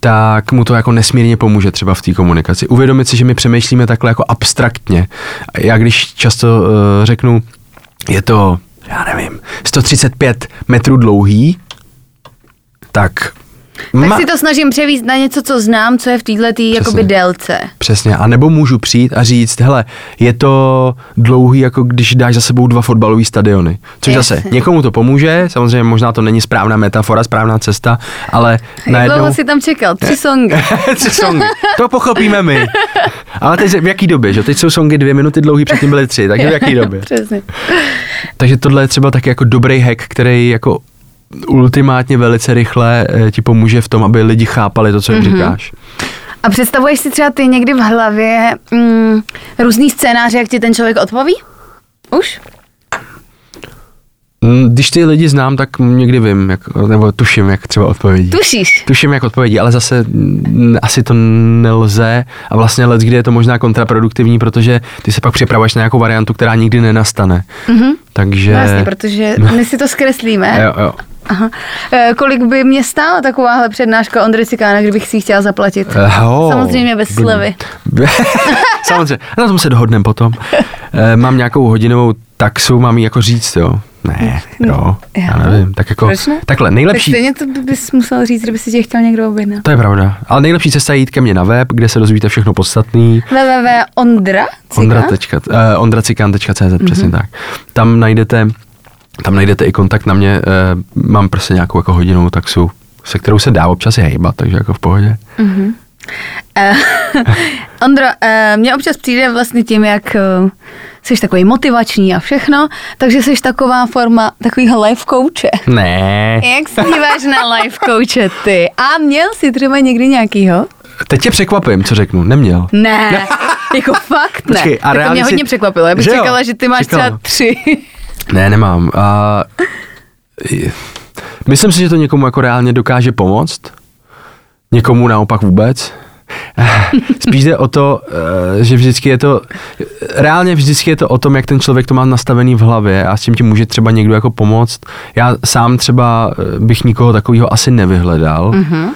tak mu to jako nesmírně pomůže třeba v té komunikaci. Uvědomit si, že my přemýšlíme takhle jako abstraktně. Já když často uh, řeknu, je to, já nevím, 135 metrů dlouhý, tak... Tak si to snažím převíst na něco, co znám, co je v této jakoby délce. Přesně, a nebo můžu přijít a říct, hele, je to dlouhý, jako když dáš za sebou dva fotbalové stadiony. Což Jasně. zase někomu to pomůže, samozřejmě možná to není správná metafora, správná cesta, ale Jak najednou... dlouho jsi tam čekal? Tři songy. <laughs> Tři songy. To pochopíme my. Ale teď v jaký době, že? Teď jsou songy dvě minuty dlouhý, předtím byly tři, takže v jaký době? <laughs> Přesně. Takže tohle je třeba taky jako dobrý hack, který jako ultimátně velice rychle eh, ti pomůže v tom, aby lidi chápali to, co jim mm-hmm. říkáš. A představuješ si třeba ty někdy v hlavě mm, různý scénáře, jak ti ten člověk odpoví? Už? Mm, Když ty lidi znám, tak někdy vím, jak, nebo tuším, jak třeba odpovědí. Tušíš? Tuším, jak odpovědí, ale zase mm, asi to nelze a vlastně let, kdy je to možná kontraproduktivní, protože ty se pak připravuješ na nějakou variantu, která nikdy nenastane. Mm-hmm. Takže... No jasně, protože my si to zkreslíme. Jo, jo. Aha. E, kolik by mě stála takováhle přednáška Ondry Cikána, kdybych si ji chtěla zaplatit? Oh, Samozřejmě bez slevy. <laughs> Samozřejmě, na tom se dohodneme potom. Eh, mám nějakou hodinovou taxu, mám ji jako říct, jo. Ne, jo, já nevím. Tak jako, Proč ne? takhle, Tak nejlepší, stejně to bys musel říct, kdyby si tě chtěl někdo objednat. to je pravda, ale nejlepší cesta je jít ke mně na web, kde se dozvíte všechno podstatný. www.ondra Ondra.cz, uh, ondracikan.cz, mm-hmm. přesně tak. Tam najdete, tam najdete i kontakt na mě, uh, mám prostě nějakou jako hodinovou taxu, se kterou se dá občas i hejbat, takže jako v pohodě. Eh, <laughs> Ondro, eh, mně občas přijde vlastně tím, jak eh, jsi takový motivační a všechno, takže jsi taková forma takového life coache. Ne, Jak se díváš na life coache ty? A měl jsi třeba někdy nějakýho? teď tě překvapím, co řeknu, neměl. Ne, jako fakt ne. Počkej, a tak to reálně mě si- hodně překvapilo. Já bych Že jo? čekala, že ty máš Čekala. třeba tři. Ne, nemám. A myslím si, že to někomu jako reálně dokáže pomoct. Někomu naopak vůbec. <laughs> Spíš jde o to, eh, že vždycky je to, reálně vždycky je to o tom, jak ten člověk to má nastavený v hlavě a s tím ti může třeba někdo jako pomoct. Já sám třeba eh, bych nikoho takového asi nevyhledal. Mm-hmm.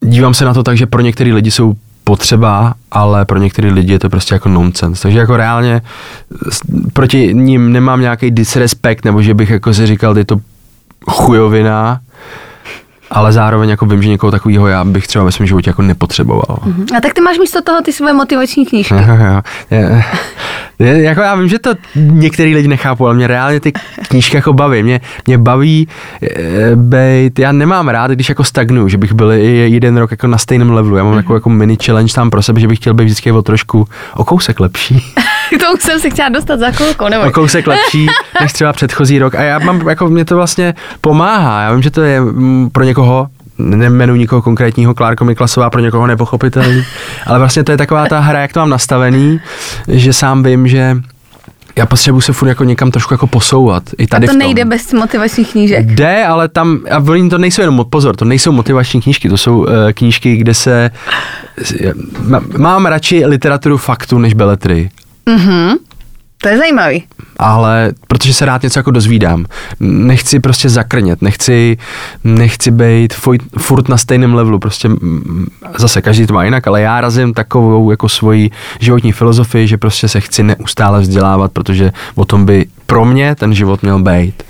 dívám se na to tak, že pro některé lidi jsou potřeba, ale pro některé lidi je to prostě jako nonsense. Takže jako reálně proti ním nemám nějaký disrespekt, nebo že bych jako si říkal, je to chujovina, ale zároveň jako vím, že někoho takového já bych třeba ve svém životě jako nepotřeboval. A tak ty máš místo toho ty svoje motivační knížky. <laughs> Jo, jo. Jako já vím, že to některý lidi nechápou, ale mě reálně ty knížky jako baví. Mě, mě baví e, bejt, já nemám rád, když jako stagnuju, že bych byl i jeden rok jako na stejném levelu. Já mám takovou jako mini challenge tam pro sebe, že bych chtěl být vždycky o trošku o kousek lepší. <laughs> K tomu jsem se chtěla dostat za chvilku, nebo? o kousek lepší než třeba předchozí rok. A já mám, jako mě to vlastně pomáhá. Já vím, že to je mm, pro někoho nemenuji nikoho konkrétního, Klárko Miklasová pro někoho nepochopitelný, <laughs> ale vlastně to je taková ta hra, jak to mám nastavený, že sám vím, že já potřebuji se furt jako někam trošku jako posouvat. I A tady to v tom. nejde bez motivačních knížek. Jde, ale tam, a oni to nejsou jenom, pozor, to nejsou motivační knížky, to jsou uh, knížky, kde se, má- mám radši literaturu faktu než beletry. To je zajímavý. ale protože se rád něco jako dozvídám. Nechci prostě zakrnět, nechci, nechci být furt na stejném levelu, prostě zase každý to má jinak, ale já razím takovou jako svoji životní filozofii, že prostě se chci neustále vzdělávat, protože o tom by pro mě ten život měl být.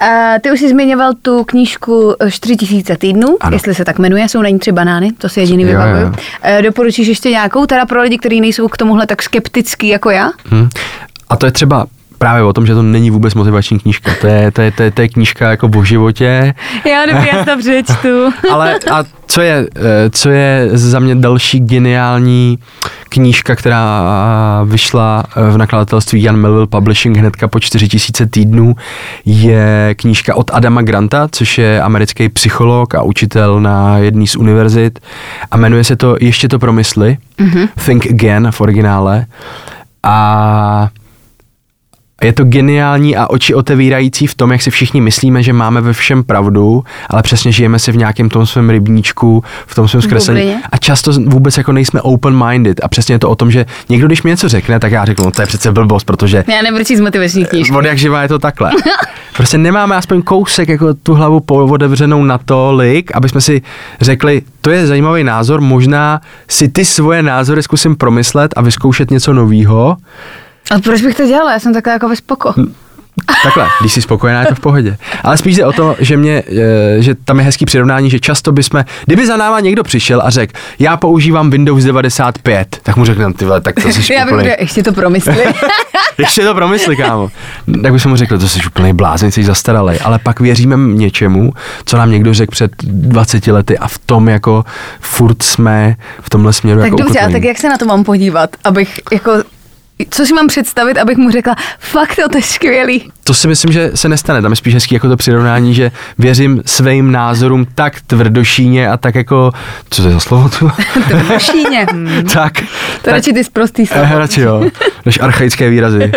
A ty už jsi zmiňoval tu knížku 4000 týdnů, Ano. jestli se tak jmenuje, jsou na ní tři banány, to si jediný vybavuju. jo. Eh, Doporučíš ještě nějakou, teda pro lidi, kteří nejsou k tomuhle tak skeptický jako já? Hm. A to je třeba právě o tom, že to není vůbec motivační knížka. To je, to je, to je, to je knížka jako o životě, Já dobrý, já to přečtu. <laughs> Ale a co je, eh, co je za mě další geniální knížka, která vyšla eh, v nakladatelství Jan Melville Publishing hnedka po 4000 týdnů, je knížka od Adama Granta, což je americký psycholog a učitel na jedné z univerzit a jmenuje se to Ještě to promysli, mm-hmm. Think Again v originále a je to geniální a oči otevírající v tom, jak si všichni myslíme, že máme ve všem pravdu, ale přesně žijeme si v nějakém tom svém rybníčku, v tom svém zkreslení. A často vůbec jako nejsme open-minded. A přesně je to o tom, že někdo, když mi něco řekne, tak já řeknu, no to je přece blbost, protože Já nebudu číst motivační knížky. od jak živá je to takhle. <laughs> Prostě nemáme aspoň kousek jako tu hlavu otevřenou na tolik, aby jsme si řekli, to je zajímavý názor, možná si ty svoje názory zkusím promyslet a vyzkoušet něco novýho. A proč bych to dělala? Já jsem taková jako ve spoko. Takhle, když jsi spokojená, je to v pohodě. Ale spíš jde o to, že, mě, eh, že tam je hezký přirovnání, že často bychom, kdyby za náma někdo přišel a řekl, já používám Windows 95, tak mu řekneme, ty vole, tak to jsi <laughs> Já bych úplný, řekla, ještě to promysli. <laughs> ještě to promysli, kámo. Tak bych mu řekl, to jsi úplný blázen, jsi zastaralej, ale pak věříme něčemu, co nám někdo řekl před 20 lety a v tom jako furt jsme v tomhle směru tak jako dobře, a tak jak se na to mám podívat, abych jako co si mám představit, abych mu řekla, fakt to, to je skvělý. To si myslím, že se nestane. Tam je spíš hezký jako to přirovnání, že věřím svým názorům tak tvrdošíně a tak jako, co to je za slovo tu? <laughs> Šíně. <laughs> Hmm. tak. To tak, radši ty zprostý slovo. Eh, <laughs> radši jo, než archaické výrazy.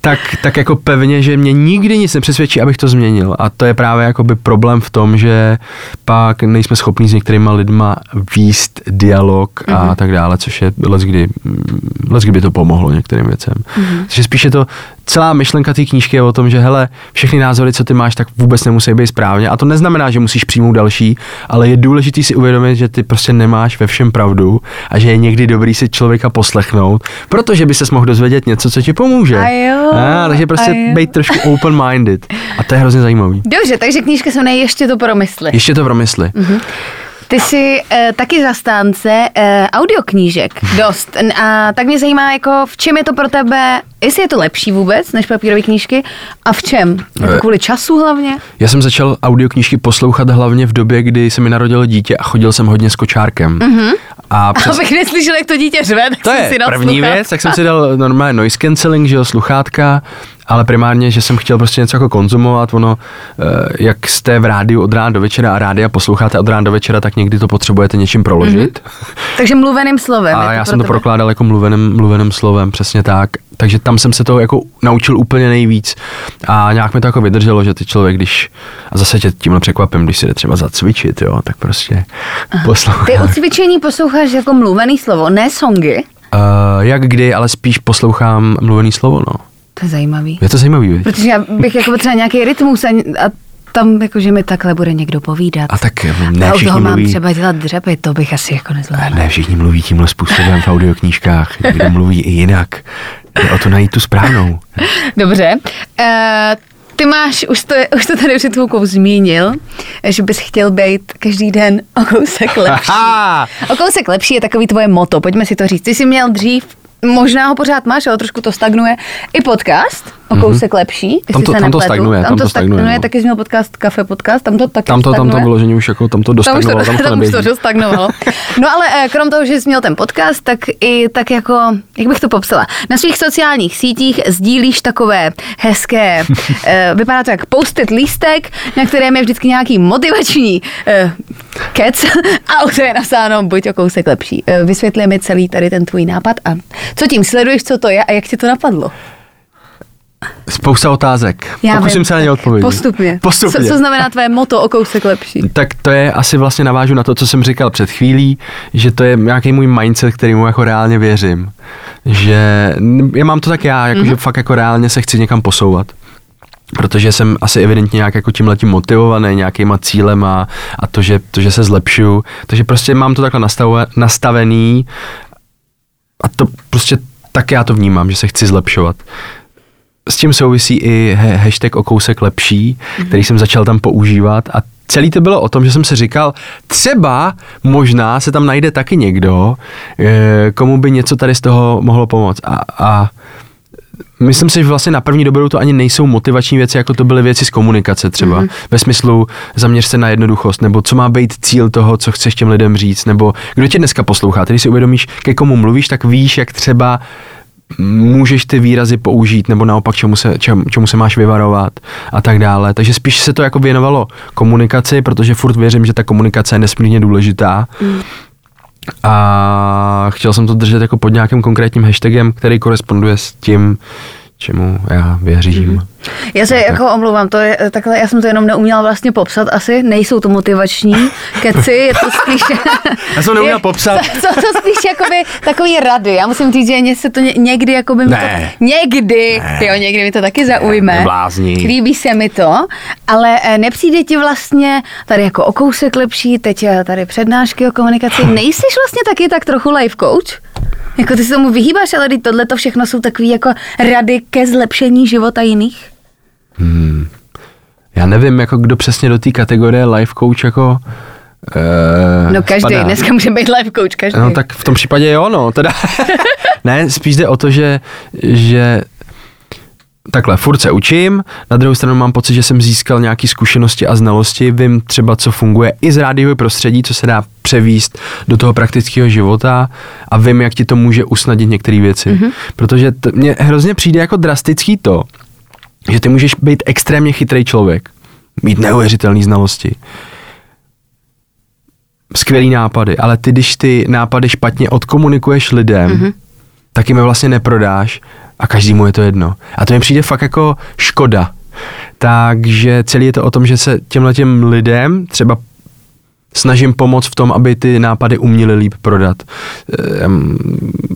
Tak, tak jako pevně, že mě nikdy nic nepřesvědčí, abych to změnil. A to je právě jakoby problém v tom, že pak nejsme schopni s některýma lidma výst dialog a Mhm. mm-hmm. tak dále, což je let kdy, let kdy by to pomohlo některým věcem. Mhm. Mm-hmm. Takže spíše to, celá myšlenka té knížky je o tom, že hele, všechny názory, co ty máš, tak vůbec nemusí být správně. A to neznamená, že musíš přijmout další, ale je důležité si uvědomit, že ty prostě nemáš ve všem pravdu a že je někdy dobrý si člověka poslechnout, protože by se mohl dozvědět něco, co ti pomůže. A jo, A, takže prostě a jo. být trošku open-minded. A to je hrozně zajímavý. Dobře, takže knížka se jmenuje Ještě to promysli. Ještě to promysli. Mhm. Ty jsi uh, taky zastánce uh, audioknížek, dost. A tak mě zajímá, jako v čem je to pro tebe, jestli je to lepší vůbec než papírové knížky a v čem? Jako Eh. kvůli času hlavně? Já jsem začal audioknížky poslouchat hlavně v době, kdy se mi narodilo dítě a chodil jsem hodně s kočárkem. Mm-hmm. A <laughs> přes... Abych neslyšel, jak to dítě řve, tak To jsem je si dal první věc, tak jsem si dal normálně noise cancelling, že jo, sluchátka, ale primárně, že jsem chtěl prostě něco jako konzumovat, ono, eh, jak jste v rádiu od rána do večera a rádia posloucháte od rána do večera, tak někdy to potřebujete něčím proložit. Mm-hmm. Takže mluveným slovem. A já jsem to tebe. prokládal jako mluveným, mluveným slovem, přesně tak. Takže tam jsem se to jako naučil úplně nejvíc a nějak mi to jako vydrželo, že ty člověk, když, a zase tě tímhle překvapím, když si jde třeba zacvičit, jo, tak prostě poslouchá. Ty u cvičení posloucháš jako mluvený slovo, ne songy. Uh, jak kdy, ale spíš poslouchám mluvený slovo, no. To je zajímavý. Je to zajímavý, viď? Protože já bych jako potřeba nějaký rytmus a, a tam jako, že mi takhle bude někdo povídat. A tak a ne u toho všichni mám mluví, třeba dělat dřepy, to bych asi jako nezvládla. ne všichni mluví tímhle způsobem v audioknížkách, někdo mluví i jinak. Jde o to najít tu správnou. Dobře. Uh, ty máš, už to, už to tady před chvilkou zmínil, že bys chtěl být každý den o kousek lepší. Aha! O kousek lepší je takový tvoje moto, pojďme si to říct. Ty jsi měl dřív, možná ho pořád máš, ale trošku to stagnuje, i podcast o kousek lepší. jestli Tam to- se tam to stagnuje, tam, tam to to stagnuje, stagnuje, no. taky jsi měl podcast Kafe Podcast, tam to taky Tam to, tam to stagnuje. vyloženě už jako, tam to Tam už to, dostagnovalo, tam <laughs> to už to dostagnovalo. No ale eh, krom toho, že jsi měl ten podcast, tak i tak jako, jak bych to popsala, na svých sociálních sítích sdílíš takové hezké, eh, vypadá to jak postit lístek, na kterém je vždycky nějaký motivační eh, kec a u toho je napsáno buď o kousek lepší. Vysvětli mi celý tady ten tvůj nápad a co tím sleduješ, co to je a jak ti to napadlo? Spousta otázek. Já Pokusím vím. se na ně odpovědět. Postupně. Postupně. Co, co znamená tvoje moto o kousek lepší? Tak to je asi vlastně navážu na to, co jsem říkal před chvílí, že to je nějaký můj mindset, kterýmu jako reálně věřím. Že já mám to tak já, jako, mm-hmm. že fakt jako reálně se chci někam posouvat. Protože jsem asi evidentně nějak jako tímhletím motivovaný nějakýma cílem a, a to, že, to, že se zlepšuju. Takže prostě mám to takhle nastave, nastavený a to prostě tak já to vnímám, že se chci zlepšovat. S tím souvisí i hashtag o kousek lepší, mm-hmm. který jsem začal tam používat a celý to bylo o tom, že jsem si říkal, třeba možná se tam najde taky někdo, eh, komu by něco tady z toho mohlo pomoct. A, a Myslím si, že vlastně na první dobrou to ani nejsou motivační věci, jako to byly věci z komunikace třeba. Mm-hmm. Ve smyslu zaměř se na jednoduchost, nebo co má být cíl toho, co chceš těm lidem říct, nebo kdo tě dneska poslouchá. Když si uvědomíš, ke komu mluvíš, tak víš, jak třeba můžeš ty výrazy použít, nebo naopak čemu se, čem, čemu se máš vyvarovat a tak dále. Takže spíš se to jako věnovalo komunikaci, protože furt věřím, že ta komunikace je nesmírně důležitá. Mm. A chtěl jsem to držet jako pod nějakým konkrétním hashtagem, který koresponduje s tím, čemu já věřím. Mm. Já se jako omlouvám, to je takhle, já jsem to jenom neuměla vlastně popsat asi, nejsou to motivační keci, je to spíš... <laughs> Já jsem neuměl je- popsat. <laughs> Co to spíš jakoby takový rady, já musím říct, že se to ně, někdy jakoby mi Ne. to, někdy, Ne. jo, někdy mi to taky zaujme. neblázni. Líbí se mi to, ale eh, nepřijde ti vlastně tady jako o kousek lepší, teď eh, tady přednášky o komunikaci, nejsiš vlastně taky tak trochu life coach? Jako ty se tomu vyhýbáš, ale tohle to všechno jsou takové jako rady ke zlepšení života jiných? Já nevím, jako kdo přesně do té kategorie life coach jako uh, No každý, spadá. dneska může být life coach, každý. No tak v tom případě jo, no, teda. <laughs> ne, spíš jde o to, že, že takhle, furt se učím, na druhou stranu mám pocit, že jsem získal nějaké zkušenosti a znalosti, vím třeba, co funguje i z rádiového prostředí, co se dá převíst do toho praktického života a vím, jak ti to může usnadnit některé věci. Mm-hmm. Protože t- mně hrozně přijde jako drastický to, že ty můžeš být extrémně chytrý člověk, mít neuvěřitelné znalosti, skvělý nápady, ale ty, když ty nápady špatně odkomunikuješ lidem, mm-hmm. tak jim je vlastně neprodáš a každému je to jedno. A to mi přijde fakt jako škoda. Takže celý je to o tom, že se těmhle těm lidem třeba snažím pomoct v tom, aby ty nápady uměli líp prodat. Ehm,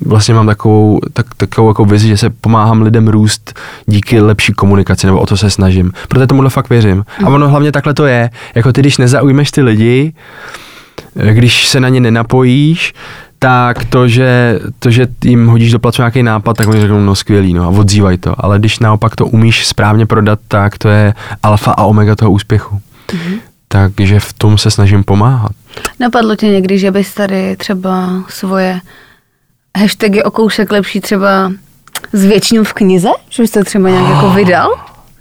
Vlastně mám takovou, tak, takovou jako vizi, že se pomáhám lidem růst díky lepší komunikaci, nebo o to se snažím. Protože tomuhle fakt věřím. A ono hlavně takhle to je. Jako ty, když nezaujmeš ty lidi, eh, když se na ně nenapojíš, tak to, že, to, že jim hodíš do placu nějaký nápad, tak oni řeknou, no skvělý, no a odzývaj to. Ale když naopak to umíš správně prodat, tak to je alfa a omega toho úspěchu. Mm-hmm. Takže v tom se snažím pomáhat. Napadlo tě někdy, že bys tady třeba svoje hashtagy o kousek lepší třeba zvětšnil v knize? Že bys to třeba nějak jako vydal?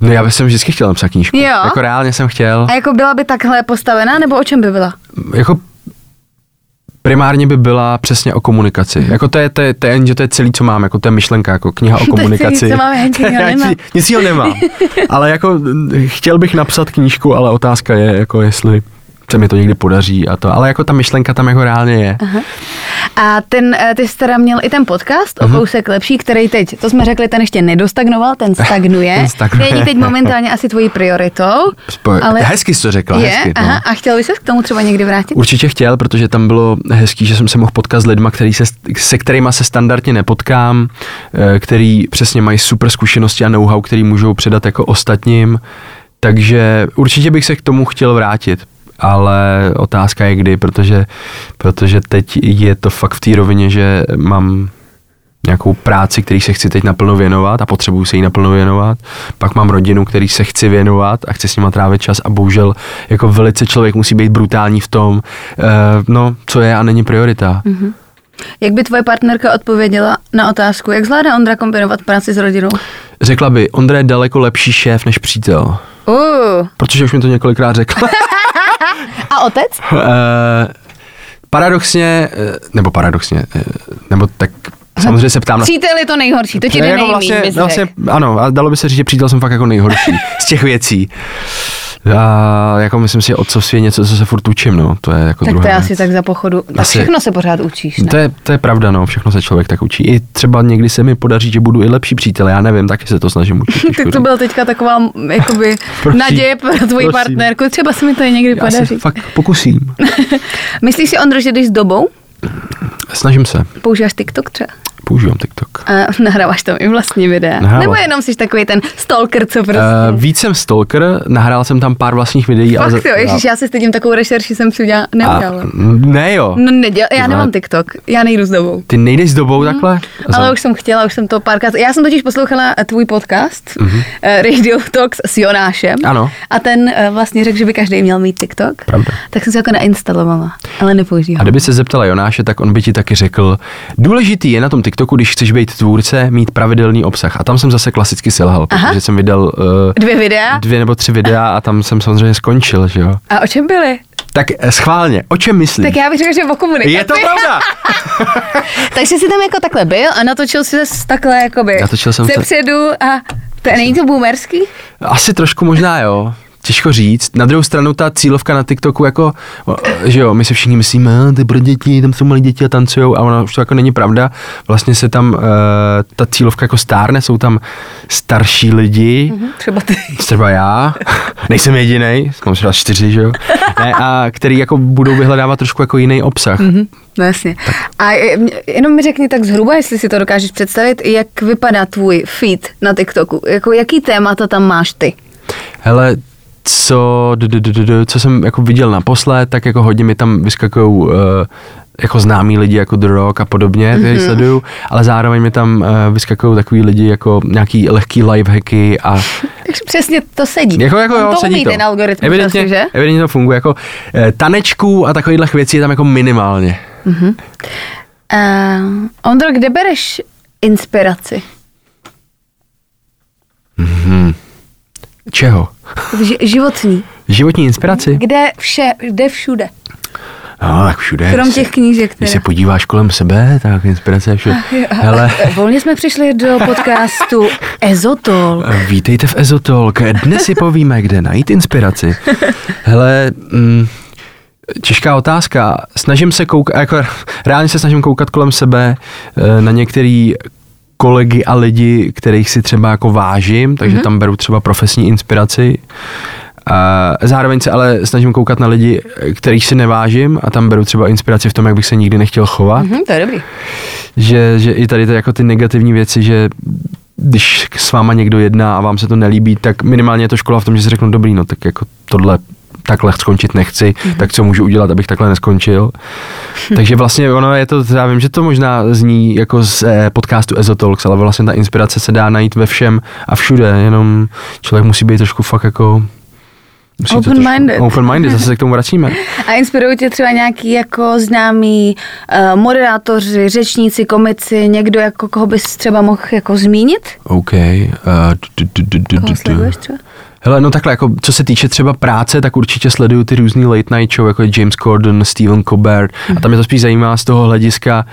No já bych jsem vždycky chtěl napsat knížku. Jo. Jako reálně jsem chtěl. A jako byla by takhle postavená, nebo o čem by byla? Jako primárně by byla přesně o komunikaci. Mhm. Jako to je, to je, to je, že to je celý, co mám, jako to je myšlenka, jako kniha o <laughs> je celý, komunikaci. co <laughs> Já nemám. nic- jiného nemám. <laughs> ale jako mm, chtěl bych napsat knížku, ale otázka je, jako jestli se mi to někdy podaří a to, ale jako ta myšlenka tam jako reálně je. A ten, eh, ty jsi teda měl i ten podcast Mhm. o kousek lepší, který teď, to jsme řekli, ten ještě nedostagnoval, ten <laughs> stagnuje. Ten stagnuje. Není teď momentálně asi tvojí prioritou. Spo- ale Hezky jsi to řekla, je, hezky. aha, No. a chtěl bys se k tomu třeba někdy vrátit? Určitě chtěl, protože tam bylo hezký, že jsem se mohl potkat s lidma, který se, se kterými se standardně nepotkám, eh, který přesně mají super zkušenosti a know-how, který můžou předat jako ostatním. Takže určitě bych se k tomu chtěl vrátit, ale otázka je kdy, protože, protože teď je to fakt v té rovině, že mám nějakou práci, který se chci teď naplno věnovat a potřebuju se jí naplno věnovat. Pak mám rodinu, který se chci věnovat a chci s nima trávit čas a bohužel jako velice člověk musí být brutální v tom, uh, no, co je a není priorita. Mm-hmm. Jak by tvoje partnerka odpověděla na otázku, jak zvládá Ondra kombinovat práci s rodinou? Řekla by, Ondra je daleko lepší šéf než přítel. Uh. Protože už mi to několikrát řekla. <laughs> A otec? uh, paradoxně, eh, nebo paradoxně, eh, nebo tak samozřejmě se ptám. Přítel je to nejhorší, to ti jde jako vlastně, vlastně, ano, a dalo by se říct, že přítel jsem fakt jako nejhorší z těch věcí. A jako myslím si, otcovství je něco, co se furt učím, no. To je jako Tak to je věc. asi tak za pochodu. Tak Asi- všechno se pořád učíš, ne? To je, to je pravda, no, všechno se člověk tak učí. I třeba někdy se mi podaří, že budu i lepší přítel, já nevím, taky se to snažím učit. <laughs> Tak to byla teďka taková m, jakoby <laughs> Prosím, naděje pro tvoji prosím. partnerku. Třeba se mi to i někdy Já se podaří. fakt pokusím. <laughs> Myslíš si, Ondro, že jdeš s dobou? Snažím se. Používáš TikTok třeba? Používám TikTok. A nahráváš tam i vlastní videa? Nahrávám. Nebo jenom jsi takový ten stalker, co prostě... Uh, víc jsem stalker, nahrál jsem tam pár vlastních videí. ale Fakt jo, ježiš, já si stydím takovou rešerši, jsem si udělala, a, neudělala. ne jo. No neděl, já nemám. TikTok, já nejdu s dobou. Ty nejdeš s dobou takhle? Ale už jsem chtěla, už jsem to párkrát. Já jsem totiž poslouchala eh, tvůj podcast mm-hmm. Radio Talks s Jonášem. Ano. A ten eh, vlastně řekl, že by každý měl mít TikTok. Pravda. Tak jsem si jako nainstalovala, ale A nepoužívám. kdyby se zeptala Jonáše, tak on by ti taky řekl, důležitý je na tom TikToku, když chceš být tvůrce, mít pravidelný obsah. A tam jsem zase klasicky selhal, Aha. protože jsem vydal uh, Dvě videa? dvě nebo tři videa a tam jsem samozřejmě skončil, že jo. A o čem byly? Tak eh, schválně, o čem myslíš? Tak já bych řekla, že o komunikaci. Je to pravda? <laughs> <laughs> Takže jsi tam jako takhle byl a natočil si se takhle jakoby Natočil jsem se- zepředu a to není to boomerský? Asi trošku možná, jo. Těžko říct. Na druhou stranu ta cílovka na TikToku jako, že jo, my si všichni myslíme, "A, to je pro děti, tam jsou malí děti a tancujou a ono už to jako není pravda. Vlastně se tam uh, ta cílovka jako stárne, jsou tam starší lidi, Hm, Třeba ty. třeba já, <laughs> nejsem jediný, mám třeba čtyři, že jo, <laughs> ne, a který jako budou vyhledávat trošku jako jiný obsah. No jasně. A je- mě- jenom mi řekni tak zhruba, jestli si to dokážeš představit, jak vypadá tvůj feed na TikToku. Jako jaký témata tam máš ty? Hele, co, d- d- d- d- d- co jsem jako viděl naposled, tak jako hodně mi tam vyskakují uh, jako známí lidi jako The Rock a podobně, mm-hmm. sleduju, ale zároveň mi tam uh, vyskakují takový lidi jako nějaký lehký lifehacky a <laughs> Takže přesně to sedí. jako, jako On jo, to sedí umí to. ten algoritmus evidentně, asi, že? evidentně to funguje, jako uh, tanečků a takovýchhle věcí je tam jako minimálně. Uh, Ondro, kde bereš inspiraci? Čeho? Ži- životní. Životní inspiraci? Kde vše, kde všude? No, tak všude. Krom těch knížek Když se teda. podíváš kolem sebe, tak inspirace je všude. Hele, Volně jsme přišli do podcastu Ezotol. Vítejte v Ezotolk. Dnes si povíme, kde najít inspiraci. Hele, mm, těžká otázka. Snažím se koukat, jako reálně se snažím koukat kolem sebe eh, na některý kolegy a lidi, kterých si třeba jako vážím, takže mm-hmm. tam beru třeba profesní inspiraci. A zároveň se ale snažím koukat na lidi, kterých si nevážím a tam beru třeba inspiraci v tom, jak bych se nikdy nechtěl chovat Hm, to je dobrý. že, že i tady to jako ty negativní věci, že když s váma někdo jedná a vám se to nelíbí, tak minimálně je to škola v tom, že si řeknu, dobrý, no tak jako tohle takhle skončit nechci, mm-hmm. tak co můžu udělat, abych takhle neskončil. Takže vlastně ono je to, já vím, že to možná zní jako z eh, podcastu Ezotalks, ale vlastně ta inspirace se dá najít ve všem a všude, jenom člověk musí být trošku fakt jako Open-minded. Open-minded, zase se k tomu vracíme. A inspirují tě třeba nějaký jako známí uh, moderátoři, řečníci, komici, někdo, jako koho bys třeba mohl jako zmínit? OK. Uh, Koho du, du. sleduješ třeba? Hele, no takhle, jako co se týče třeba práce, tak určitě sleduju ty různý late night show, jako je James Corden, Stephen Colbert a tam mě to spíš zajímá z toho hlediska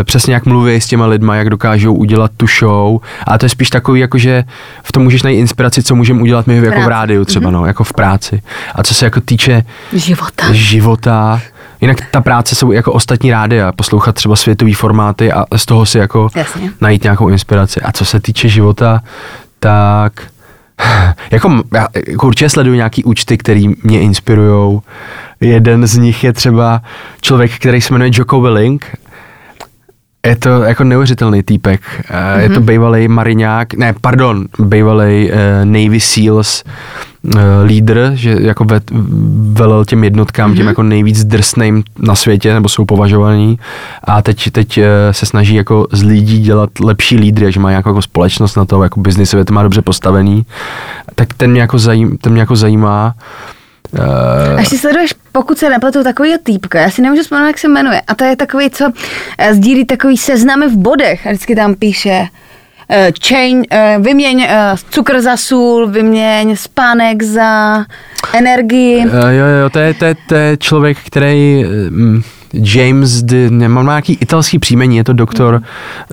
e, přesně jak mluví s těma lidma, jak dokážou udělat tu show a to je spíš takový, jako že v tom můžeš najít inspiraci, co můžeme udělat my jako v rádiu třeba, no, jako v práci. A co se jako týče Života. života, Jinak ta práce jsou jako ostatní rádia, poslouchat třeba světový formáty a z toho si jako Jasně. najít nějakou inspiraci. A co se týče života, tak <sighs> jako, já jako určitě sleduju nějaký účty, který mě inspirují. Jeden z nich je třeba člověk, který se jmenuje Joko Willing. Je to jako neuvěřitelný týpek. Mm-hmm. Je to bývalý mariňák, ne, pardon, bývalý uh, Navy SEALs, lídr, že jako ve, velel těm jednotkám, mm-hmm. těm jako nejvíc drsným na světě, nebo jsou považovaní a teď, teď eh, se snaží jako z lidí dělat lepší lídry, že má nějakou jako společnost na to, jako biznisově to má dobře postavený, tak ten mě jako, zajím, ten mě jako zajímá. Uh, Až si sleduješ, pokud se nepletu, takový týpka, já si nemůžu vzpomenout, jak se jmenuje, a to je takový, co eh, sdílí takový seznamy v bodech. A vždycky tam píše, uh, chain, uh, vyměň cukr za sůl, vyměň spánek za energii. Jo, jo, to je, to je, to je člověk, který... Um, James, de, nemám nějaký italský příjmení, je to doktor.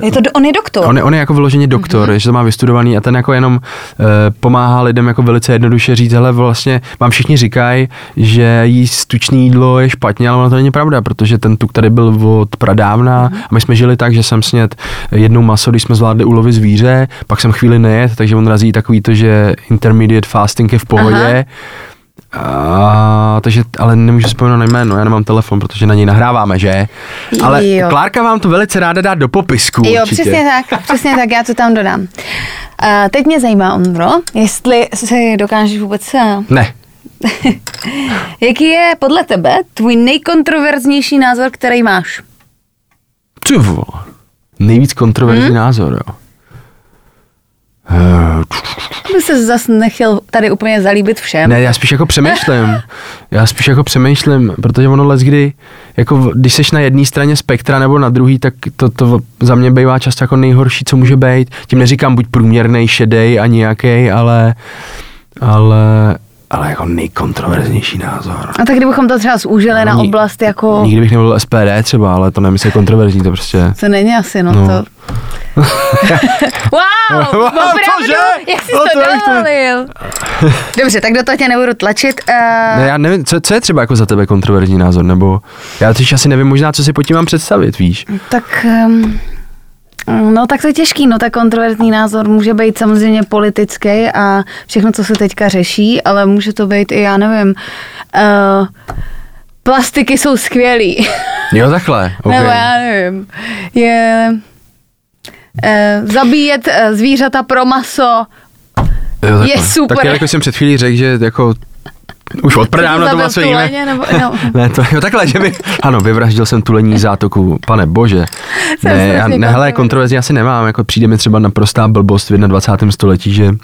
Je to, on je doktor. On je, on je jako vyloženě doktor, mm-hmm. že to má vystudovaný a ten jako jenom uh, pomáhá lidem jako velice jednoduše říct, hele vlastně vám všichni říkají, že jíst tučné jídlo je špatně, ale ono to není pravda, protože ten tuk tady byl od pradávna mm-hmm. a my jsme žili tak, že jsem sněd jednou maso, když jsme zvládli ulovit zvíře, pak jsem chvíli nejet, takže on razí takový to, že intermediate fasting je v pohodě. Aha a, takže, ale nemůžu vzpomenout na jméno, já nemám telefon, protože na něj nahráváme, že? Ale jo. Klárka vám to velice ráda dát do popisku. Jo, určitě. přesně tak, <laughs> přesně tak, já to tam dodám. A teď mě zajímá, Ondro, jestli si dokážeš vůbec... Eh, ne. <laughs> Jaký je podle tebe tvůj nejkontroverznější názor, který máš? Ty vole. Nejvíc kontroverzní hmm? názor, jo. By se zase nechtěl tady úplně zalíbit všem. Ne, já spíš jako přemýšlím. Já spíš jako přemýšlím, protože ono let kdy, jako když seš na jedné straně spektra nebo na druhý, tak to, to za mě bývá často jako nejhorší, co může být. Tím neříkám buď průměrný, šedej a nějaký, ale, ale, ale jako nejkontroverznější názor. A tak kdybychom to třeba zúžili no, na oblast jako... Nikdy bych nebyl SPD třeba, ale to nemyslím kontroverzní, to prostě... To není asi, no, no. to... <laughs> wow, opravdu? Cože? Jak jsi no, to, to dovolil? Dobře, tak do toho tě nebudu tlačit. Uh... Ne, já nevím, co, co je třeba jako za tebe kontroverzní názor, nebo já teď asi nevím možná, co si pod tím mám představit, víš? Tak... Um... No tak to je těžký, no tak kontroverzní názor může být samozřejmě politický a všechno, co se teďka řeší, ale může to být i, já nevím, uh, plastiky jsou skvělý. <laughs> Jo, takhle. Okay. Nebo já nevím. Je eh, zabíjet eh, zvířata pro maso jo, je super. Tak jako jsem před chvílí řekl, že jako už od na to maso jíme. Nebo, no. <laughs> ne, to, jo, takhle, že by, ano, vyvraždil jsem tulení zátoku, pane bože. <laughs> ne, já, ne, hele, kontroverzně asi nemám, jako přijde mi třeba naprostá blbost v 21. století, že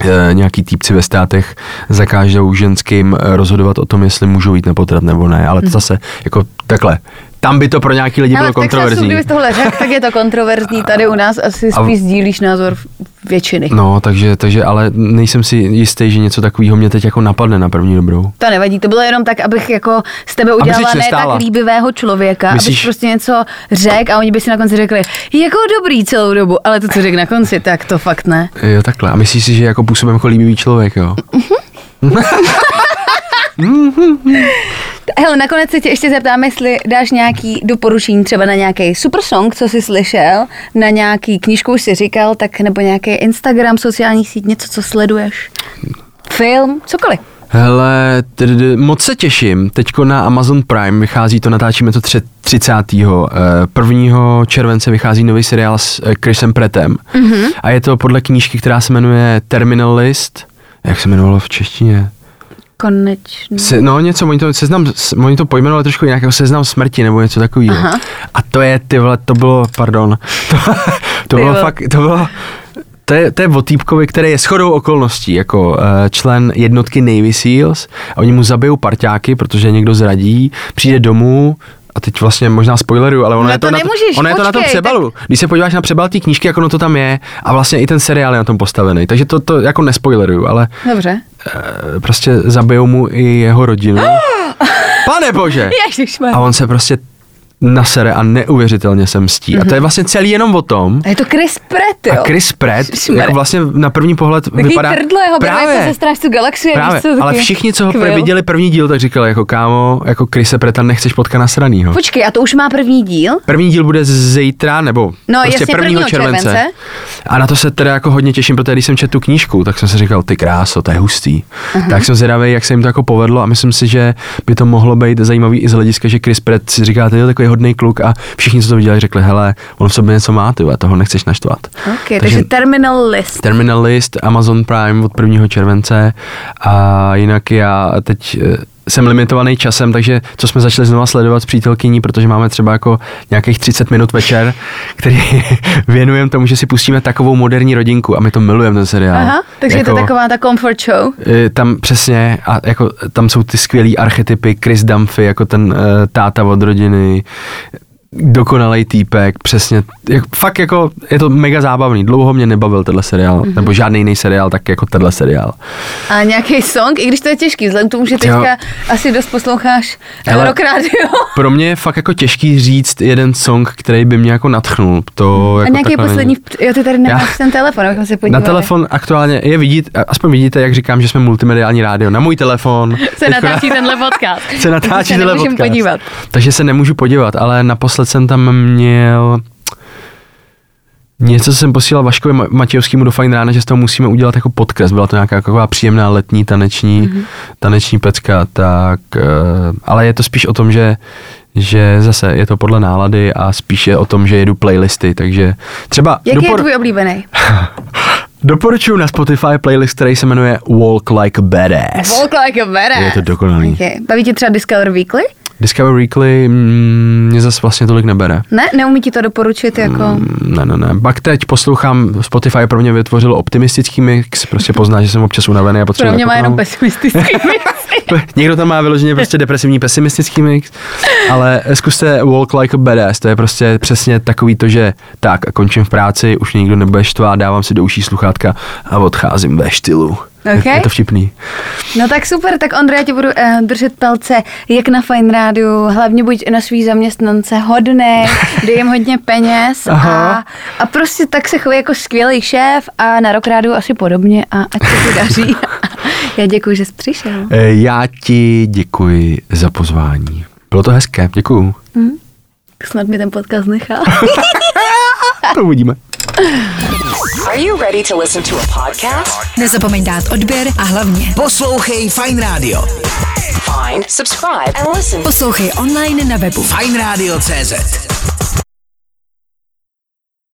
e, nějaký týpci ve státech zakážou ženským rozhodovat o tom, jestli můžou jít na potrat nebo ne, ale to mhm. zase jako takhle tam by to pro nějaký lidi bylo kontroverzní. Kdybys tohle řekl, tak je to kontroverzní. <laughs> Tady u nás asi spíš sdílíš názor většiny. No, takže, takže ale nejsem si jistý, že něco takového mě teď jako napadne na první dobrou. To nevadí, to bylo jenom tak, abych jako z tebe udělala ne tak líbivého člověka, Myslíš... abych prostě něco řekl a oni by si na konci řekli, jako dobrý celou dobu, ale to, co řekl na konci, tak to fakt ne. Jo, takhle. A myslíš si, že jako působím jako líbivý člověk, jo? <laughs> Hele, nakonec se tě ještě zeptám, jestli dáš nějaký doporučení třeba na nějaký super song, co jsi slyšel, na nějaký knížku už si říkal, tak nebo nějaký Instagram, sociální síť, něco, co sleduješ. Film, cokoliv. Hele, tedy, moc se těším. Teďko na Amazon Prime vychází to, natáčíme to 30. 1. Eh, července vychází nový seriál s eh, Chrisem Prettem mm-hmm. a je to podle knížky, která se jmenuje Terminal List. Jak se jmenovalo v češtině? Konečně. Se, no něco, oni to, seznam, oni to pojmenovali trošku nějak jako seznam smrti nebo něco takového. A to je, ty vole, to bylo, pardon, <laughs> to, to bylo fakt, to bylo, to je, to je o týpkovi, který je shodou okolností jako uh, člen jednotky Navy Seals a oni mu zabijou parťáky, protože někdo zradí, přijde domů, a teď vlastně možná spoileru, ale ono, no je, to, to na, ono je to na tom přebalu. Tak... Když se podíváš na přebal té knížky, jak ono to tam je, a vlastně i ten seriál je na tom postavený. Takže to, to jako nespoileruju, ale Dobře. E, prostě zabijou mu i jeho rodinu. Pane bože! <laughs> A on se prostě nasere a neuvěřitelně se mstí. Mm-hmm. A to je mhm. vlastně celý jenom o tom. A je to Chris Pratt, jo? A Chris Pratt, jako vlastně na první pohled Taký vypadá... Trdlo, jeho právě, jako ze strážců galaxie. Právě, co, ale všichni, co ho kvěl. viděli první díl, tak říkali jako kámo, jako Chrise Pretta nechceš potkat na sranýho. Počkej, a to už má první díl? První díl bude zítra, nebo no, prostě prvního července. července. A na to se teda jako hodně těším, protože když jsem četl tu knížku, tak jsem si říkal, ty kráso, to je hustý. Uh-huh. Tak jsem zvědavý, jak se jim to jako povedlo a myslím si, že by to mohlo být zajímavý i z hlediska, že Chris Pratt si říká, to je takový hodný kluk a všichni, co to viděli, řekli, hele, on v sobě něco má, ty toho nechceš naštvat. Ok, takže Terminal List. Terminal List, Amazon Prime od 1. července a jinak já teď eh, jsem limitovaný časem, takže co jsme začali znova sledovat s přítelkyní, protože máme třeba jako nějakých 30 minut večer, který <laughs> věnujeme tomu, že si pustíme takovou moderní rodinku a my to milujeme ten seriál. Aha, takže jako, je to taková ta comfort show. eh, Tam přesně, a jako tam jsou ty skvělý archetypy, Chris Dumphy, jako ten uh, táta od rodiny, dokonalý týpek, přesně, jak, fakt jako, je to mega zábavný, dlouho mě nebavil tenhle seriál, Mhm. mm-hmm. nebo žádný jiný seriál, tak jako tenhle seriál. A nějaký song, i když to je těžký, vzhledem k tomu, že Jo. teďka asi dost posloucháš Hele. rock radio. <laughs> Pro mě je fakt jako těžký říct jeden song, který by mě jako natchnul. To A jako nějaký takhle poslední, není. jo, ty tady nemáš Já- ten telefon, abychom se Na podívali. telefon aktuálně je vidět, aspoň vidíte, jak říkám, že jsme multimediální rádio. Na můj telefon se natáčí tenhle podcast. <laughs> se natáčí tenhle podcast. podívat. Takže se nemůžu podívat, ale naposled jsem tam měl Něco jsem posílal Vaškovi Ma- Matějovskému do Fine Rána, že z toho musíme udělat jako podkres. Byla to nějaká taková příjemná letní taneční, Mhm. mm-hmm. taneční pecka, tak, eh, ale je to spíš o tom, že že zase je to podle nálady a spíš je o tom, že jedu playlisty, takže třeba Jaký je tvůj oblíbený? <laughs> doporučuji na Spotify playlist, který se jmenuje Walk Like a Badass. Walk like a badass. Je to dokonalý. Okay. Baví tě třeba Discover Weekly? Discover Weekly mm, mě zase vlastně tolik nebere. Ne, neumí ti to doporučit jako... Mm, Ne, ne, ne. Pak teď poslouchám, Spotify pro mě vytvořil optimistický mix, prostě pozná, že jsem občas unavený a potřebuji. Pro mě má jenom pesimistický <laughs> věci. Někdo tam má vyloženě prostě depresivní pesimistický mix, ale zkuste Walk Like a Badass, to je prostě přesně takový to, že tak a končím v práci, už nikdo nebude štvát, dávám si do uší sluchátka a odcházím ve štýlu. Ok. Je, to vtipný. No tak super, tak Ondra, já ti budu uh, držet palce, jak na Fine Rádiu, hlavně buď na svý zaměstnance hodný, dej jim hodně peněz a, a prostě tak se chovej jako skvělý šéf a na Rock Rádiu asi podobně a ať se ti daří. <laughs> já děkuji, že jsi přišel. E, Já ti děkuji za pozvání. Bylo to hezké, děkuju. Snad mi ten podcast nechá. <laughs> To uvidíme. <laughs> Are you ready to listen to a podcast? Nezapomeň dát odběr a hlavně Poslouchej Fine Radio. Find, subscribe, and listen poslouchej online na webu Fine Radio CZ.